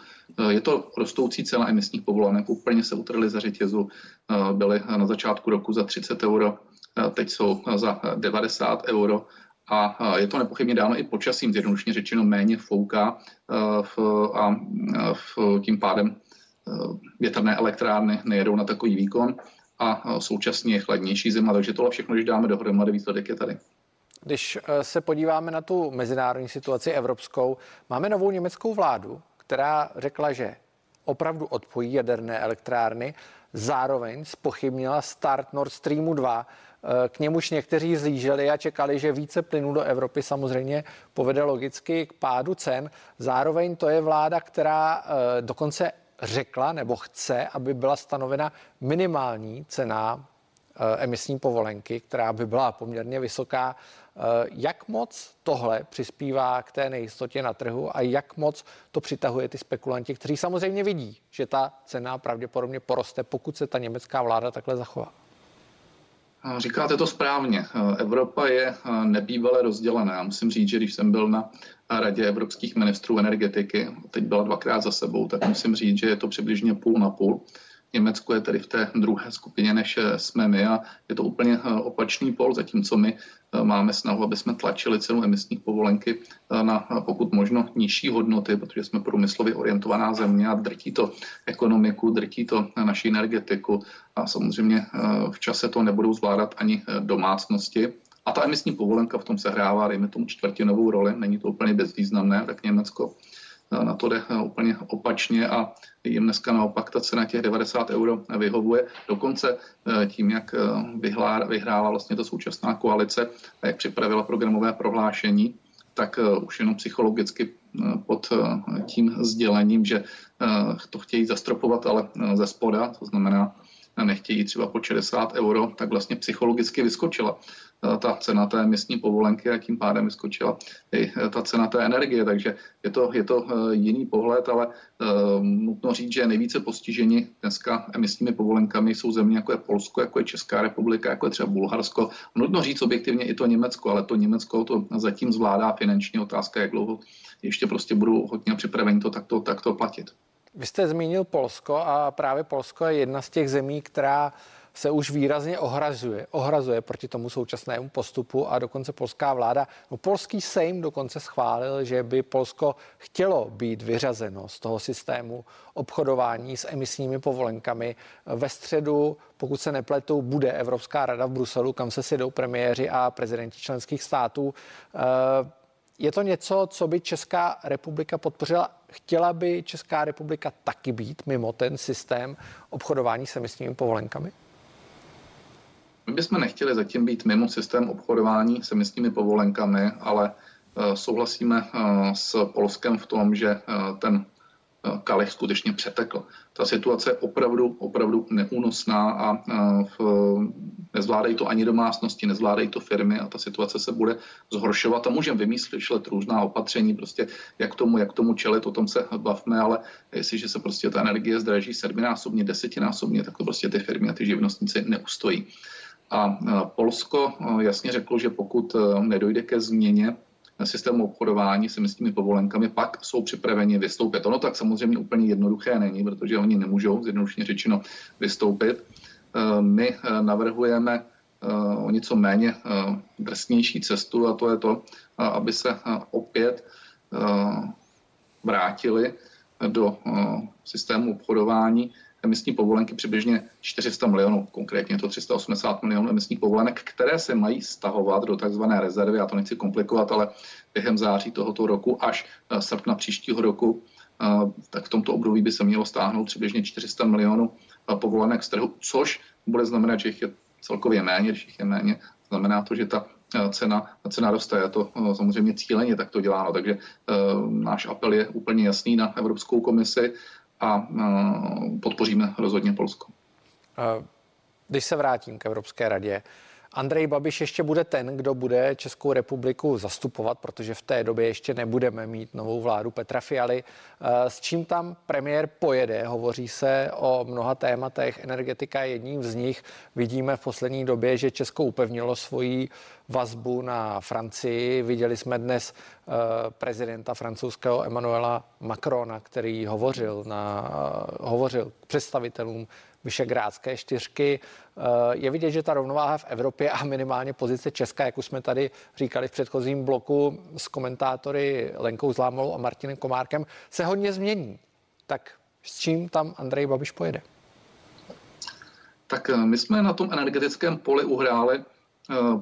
Je to rostoucí cena emisních povolenek, úplně se utrhly za řetězu, byly na začátku roku za 30 euro, teď jsou za 90 euro a je to nepochybně dáno i počasím, zjednodušně řečeno méně fouká a tím pádem větrné elektrárny nejedou na takový výkon a současně je chladnější zima, takže tohle všechno, když dáme dohromady, výsledek je tady. Když eh, se podíváme na tu mezinárodní situaci evropskou, máme novou německou vládu, která řekla, že opravdu odpojí jaderné elektrárny, zároveň spochybnila start Nord Streamu 2, eh, k němuž někteří zlíželi a čekali, že více plynu do Evropy samozřejmě povede logicky k pádu cen. Zároveň to je vláda, která eh, dokonce řekla nebo chce, aby byla stanovena minimální cena eh, emisní povolenky, která by byla poměrně vysoká. Eh, jak moc tohle přispívá k té nejistotě na trhu a jak moc to přitahuje ty spekulanti, kteří samozřejmě vidí, že ta cena pravděpodobně poroste, pokud se ta německá vláda takhle zachová? Říkáte to správně. Evropa je nebývale rozdělená. Musím říct, že když jsem byl na Radě evropských ministrů energetiky, teď byla dvakrát za sebou, tak musím říct, že je to přibližně půl na půl. Německo je tedy v té druhé skupině, než jsme my a je to úplně eh, opačný pol, zatímco my eh, máme snahu, aby jsme tlačili cenu emisních povolenky eh, na pokud možno nižší hodnoty, protože jsme průmyslově orientovaná země a drtí to ekonomiku, drtí to naši energetiku a samozřejmě v čase to nebudou zvládat ani domácnosti. A ta emisní povolenka v tom sehrává, dejme tomu, čtvrtinovou roli, není to úplně bezvýznamné, tak Německo na to jde úplně opačně a jim dneska naopak ta cena těch 90 euro vyhovuje. Dokonce eh, tím, jak eh, vyhrála vlastně ta současná koalice a jak připravila programové prohlášení, tak eh, už jenom psychologicky pod tím sdělením, že to chtějí zastropovat, ale ze spoda, to znamená, nechtějí třeba po 60 euro, tak vlastně psychologicky vyskočila ta cena té místní povolenky a tím pádem vyskočila i eh, ta cena té energie. Takže je to, je to eh, jiný pohled, ale nutno říct, že nejvíce postiženi dneska emisními povolenkami jsou země jako je Polsko, jako je Česká republika, jako je třeba Bulharsko. Nutno říct objektivně i to Německo, ale to Německo to zatím zvládá finanční otázka, jak dlouho ještě prostě budou hodně připraveni to takto, takto platit. Vy jste zmínil Polsko a právě Polsko je jedna z těch zemí, která se už výrazně ohrazuje, ohrazuje proti tomu současnému postupu a dokonce polská vláda, no polský sejm dokonce schválil, že by Polsko chtělo být vyřazeno z toho systému obchodování s emisními povolenkami. Ve středu, pokud se nepletu, bude Evropská rada v Bruselu, kam se sjedou premiéři a prezidenti členských států. Je to něco, co by Česká republika podpořila? Chtěla by Česká republika taky být mimo ten systém obchodování s emisními povolenkami? My bychom nechtěli zatím být mimo systém obchodování s emisními povolenkami, ale eh, souhlasíme eh, s Polskem v tom, že eh, ten kalich skutečně přetekl. Ta situace je opravdu, opravdu neúnosná a v, nezvládají to ani domácnosti, nezvládají to firmy a ta situace se bude zhoršovat a můžeme vymýšlet různá opatření, prostě jak tomu, jak tomu čelit, o tom se bavme, ale jestliže se prostě ta energie zdraží sedminásobně, desetinásobně, tak to prostě ty firmy a ty živnostníci neustojí. A Polsko jasně řeklo, že pokud nedojde ke změně systému obchodování s emisními povolenkami, pak jsou připraveni vystoupit. Ono tak samozřejmě úplně jednoduché není, protože oni nemůžou, zjednodušeně řečeno, vystoupit. My navrhujeme o něco méně drsnější cestu a to je to, aby se opět vrátili do systému obchodování emisní povolenky přibližně 400 milionů, konkrétně to 380 milionů emisních povolenek, které se mají stahovat do takzvané rezervy, já to nechci komplikovat, ale během září tohoto roku až eh, srpna příštího roku, eh, tak v tomto období by se mělo stáhnout přibližně 400 milionů eh, povolenek z trhu, což bude znamenat, že jich je celkově méně, když jich je méně, znamená to, že ta cena, cena roste. Je to samozřejmě cíleně tak to děláno, takže náš apel je úplně jasný na Evropskou komisi a podpoříme rozhodně Polsko. Když se vrátím k Evropské radě, Andrej Babiš ještě bude ten, kdo bude Českou republiku zastupovat, protože v té době ještě nebudeme mít novou vládu Petra Fialy. S čím tam premiér pojede? Hovoří se o mnoha tématech. Energetika je jedním z nich. Vidíme v poslední době, že Česko upevnilo svoji vazbu na Francii. Viděli jsme dnes eh, prezidenta francouzského Emmanuela Macrona, který hovořil, na, eh, hovořil představitelům Vyšegrádské čtyřky. Eh, je vidět, že ta rovnováha v Evropě a minimálně pozice Česka, jak už jsme tady říkali v předchozím bloku s komentátory Lenkou Zlámolou a Martinem Komárkem, se hodně změní. Tak s čím tam Andrej Babiš pojede? Tak my jsme na tom energetickém poli uhráli Eh,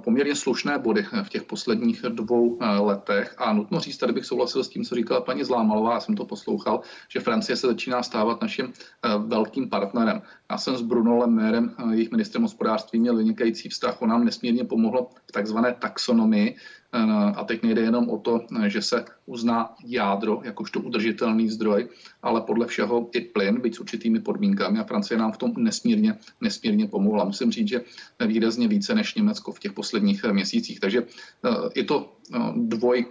poměrně slušné body v těch posledních dvou eh, letech. A nutno říct, tady bych souhlasil s tím, co říkala paní Zlámalová, já jsem to poslouchal, že Francie se začíná stávat naším eh, velkým partnerem. Já jsem s Bruno Lemérem, jejich ministrem hospodářství, měl vynikající vztah, on nám nesmírně pomohlo v takzvané taxonomii, Eh, a teď nejde jenom o to, že se uzná jádro jakožto udržitelný zdroj, ale podle všeho i plyn, byť s určitými podmínkami. A Francie nám v tom nesmírně, nesmírně pomohla. Musím říct, že výrazně více než Německo v těch posledních eh, měsících. Takže je eh, to dvoj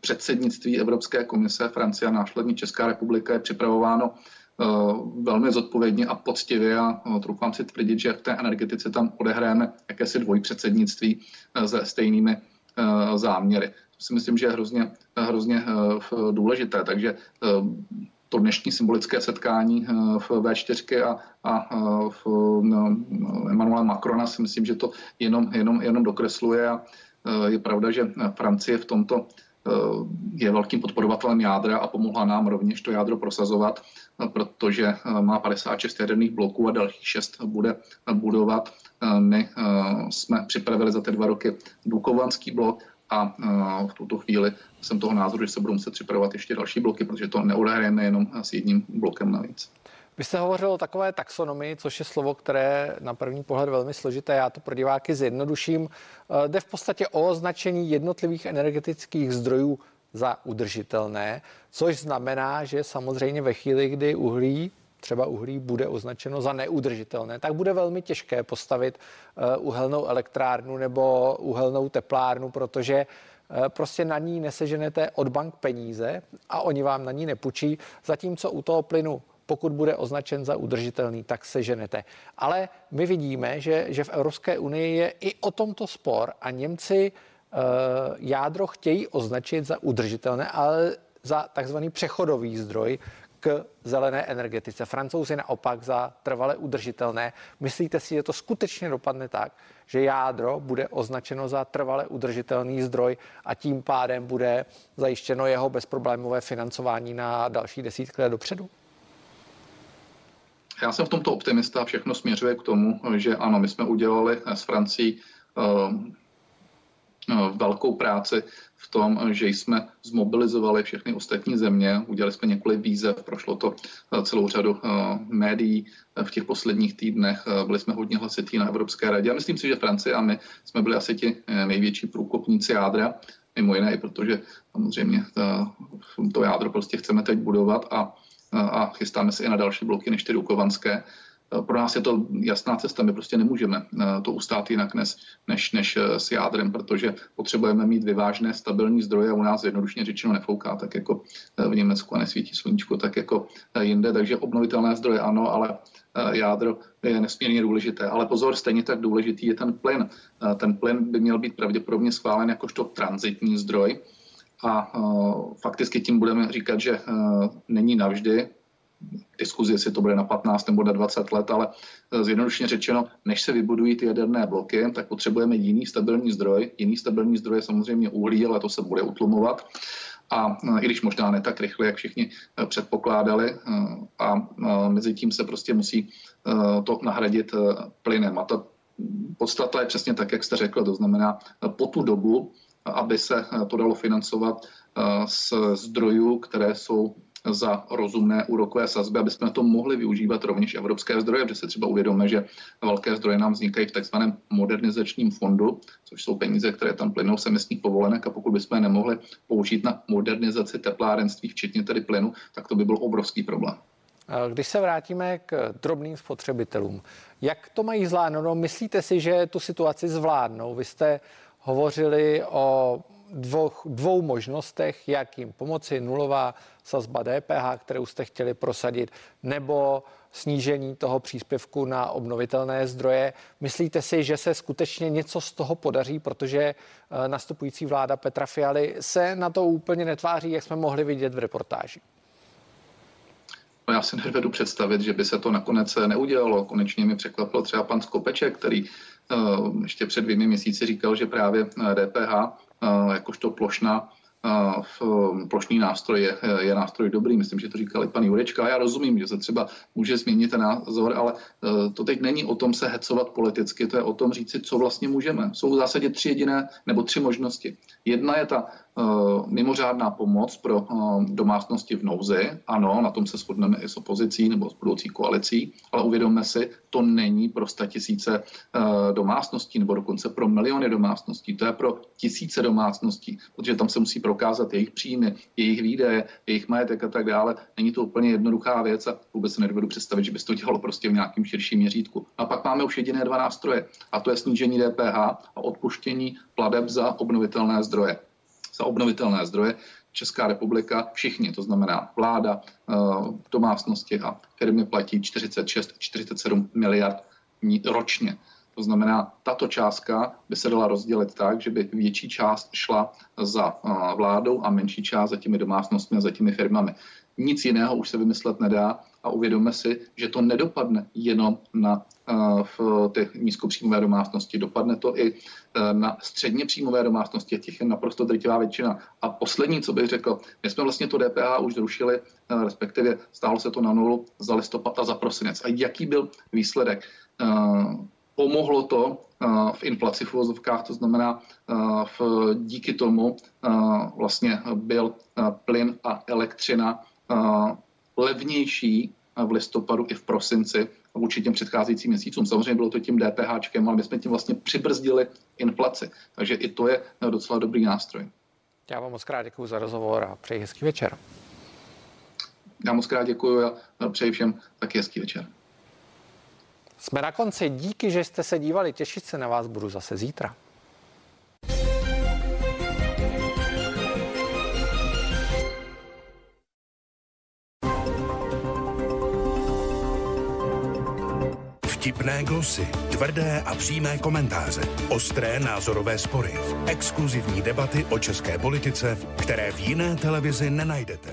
předsednictví Evropské komise, Francie a následně Česká republika je připravováno velmi zodpovědně a poctivě a troufám si tvrdit, že v té energetice tam odehráme jakési dvojpředsednictví se stejnými Eh, záměry. To si myslím, že je hrozně, hrozně eh, důležité. Takže eh, to dnešní symbolické setkání v V4 a, a v no, Emmanuela Macrona si myslím, že to jenom, jenom, jenom dokresluje a je pravda, že Francie v tomto je velkým podporovatelem jádra a pomohla nám rovněž to jádro prosazovat, protože má 56 jaderných bloků a dalších 6 bude budovat. My jsme připravili za ty dva roky Dukovanský blok a v tuto chvíli jsem toho názoru, že se budou muset připravovat ještě další bloky, protože to neodehrajeme jenom s jedním blokem navíc. Vy jste hovořil o takové taxonomii, což je slovo, které na první pohled velmi složité. Já to pro diváky zjednoduším. Eh, jde v podstatě o označení jednotlivých energetických zdrojů za udržitelné, což znamená, že samozřejmě ve chvíli, kdy uhlí třeba uhlí bude označeno za neudržitelné, tak bude velmi těžké postavit eh, uhelnou elektrárnu nebo uhelnou teplárnu, protože eh, prostě na ní neseženete od bank peníze a oni vám na ní nepůjčí, zatímco u toho plynu pokud bude označen za udržitelný, tak se ženete. Ale my vidíme, že, že v Evropské unii je i o tomto spor a Němci uh, jádro chtějí označit za udržitelné, ale za takzvaný přechodový zdroj k zelené energetice. Francouzi naopak za trvale udržitelné. Myslíte si, že to skutečně dopadne tak, že jádro bude označeno za trvale udržitelný zdroj a tím pádem bude zajištěno jeho bezproblémové financování na další desítky let dopředu? Já jsem v tomto optimista a všechno směřuje k tomu, že ano, my jsme udělali s Francií uh, velkou práci v tom, že jsme zmobilizovali všechny ostatní země, udělali jsme několik výzev, prošlo to celou řadu médií v těch posledních týdnech, byli jsme hodně hlasití na Evropské radě a myslím si, že Francie a my jsme byli asi ti největší průkopníci jádra, mimo jiné, protože samozřejmě to jádro prostě chceme teď budovat a a chystáme se i na další bloky než ty Dukovanské. Pro nás je to jasná cesta, my prostě nemůžeme eh, to ustát jinak než, než, než eh, s jádrem, protože potřebujeme mít vyvážné stabilní zdroje a u nás jednoduše řečeno nefouká, tak jako eh, v Německu a nesvítí sluníčko, tak jako jinde, takže obnovitelné zdroje ano, ale jádro je nesmírně důležité. Ale pozor, stejně tak důležitý je ten plyn. Ten plyn by měl být pravděpodobně schválen jakožto transitní zdroj, a fakticky tím budeme říkat, že není navždy diskuzi, jestli to bude na 15 nebo na 20 let, ale e, zjednodušeně řečeno, než se vybudují ty jaderné bloky, tak potřebujeme jiný stabilní zdroj. Jiný stabilní zdroj je samozřejmě uhlí, ale to se bude utlumovat. A e, i když možná ne tak rychle, jak všichni e, předpokládali, a mezi tím se prostě musí to nahradit plynem. A ta podstata je přesně tak, jak jste řekl, to znamená po tu dobu, aby se to dalo financovat z zdrojů, které jsou za rozumné úrokové sazby, aby jsme to mohli využívat rovněž evropské zdroje, protože se třeba uvědomíme, že velké zdroje nám vznikají v takzvaném modernizačním fondu, což jsou peníze, které tam plynou se emisních povolenek a pokud bychom je nemohli použít na modernizaci teplárenství, včetně tedy plynu, tak to by byl obrovský problém. Když se vrátíme k drobným spotřebitelům, jak to mají zvládnout? No, myslíte si, že tu situaci zvládnou? Vy jste hovořili o dvou, dvou možnostech, jak jim pomoci. Nulová sazba DPH, kterou jste chtěli prosadit, nebo snížení toho příspěvku na obnovitelné zdroje. Myslíte si, že se skutečně něco z toho podaří, protože eh, nastupující vláda Petra Fialy se na to úplně netváří, jak jsme mohli vidět v reportáži? No já si nedovedu představit, že by se to nakonec neudělalo. Konečně mi překvapil třeba pan Skopeček, který ještě před dvěmi měsíci říkal, že právě DPH uh, jakožto plošná plošný nástroj je, je nástroj dobrý. Myslím, že to říkal i pan Jurečka. Já rozumím, že se třeba může změnit ten názor, ale to teď není o tom se hecovat politicky, to je o tom říci, co vlastně můžeme. Jsou v zásadě tři jediné nebo tři možnosti. Jedna je ta Eh, mimořádná pomoc pro eh, domácnosti v nouzi. Ano, na tom se shodneme i s opozicí nebo s budoucí koalicí, ale uvědomme si, to není pro tisíce eh, domácností nebo dokonce pro miliony domácností. To je pro tisíce domácností, protože tam se musí prokázat jejich příjmy, jejich výdaje, jejich majetek a tak dále. Není to úplně jednoduchá věc a vůbec se nedovedu představit, že by se to dělalo prostě v nějakém širším měřítku. A pak máme už jediné dva nástroje, a to je snížení DPH a odpuštění pladeb za obnovitelné zdroje za obnovitelné zdroje Česká republika, všichni, to znamená vláda, eh, domácnosti a firmy platí 46-47 miliard ročně. To znamená, tato částka by se dala rozdělit tak, že by větší část šla za eh, vládou a menší část za těmi domácnostmi a za těmi firmami. Nic jiného už se vymyslet nedá a uvědomme si, že to nedopadne jenom na v ty nízkopříjmové domácnosti. Dopadne to i e, na středně příjmové domácnosti, těch je naprosto drtivá většina. A poslední, co bych řekl, my jsme vlastně to DPH už zrušili, e, respektive stálo se to na nulu za listopad a za prosinec. A jaký byl výsledek? Pomohlo to v inflaci v uvozovkách, to znamená v, díky tomu vlastně byl plyn a elektřina levnější v listopadu i v prosinci vůči těm předcházejícím měsícům. Samozřejmě bylo to tím DPH, ale my jsme tím vlastně přibrzdili inflaci. Takže i to je docela dobrý nástroj. Já vám moc krát děkuji za rozhovor a přeji hezký večer. Já moc krát děkuji a přeji všem taky hezký večer. Jsme na konci. Díky, že jste se dívali. Těšit se na vás budu zase zítra. Glosy, tvrdé a přímé komentáře, ostré názorové spory, exkluzivní debaty o české politice, které v jiné televizi nenajdete.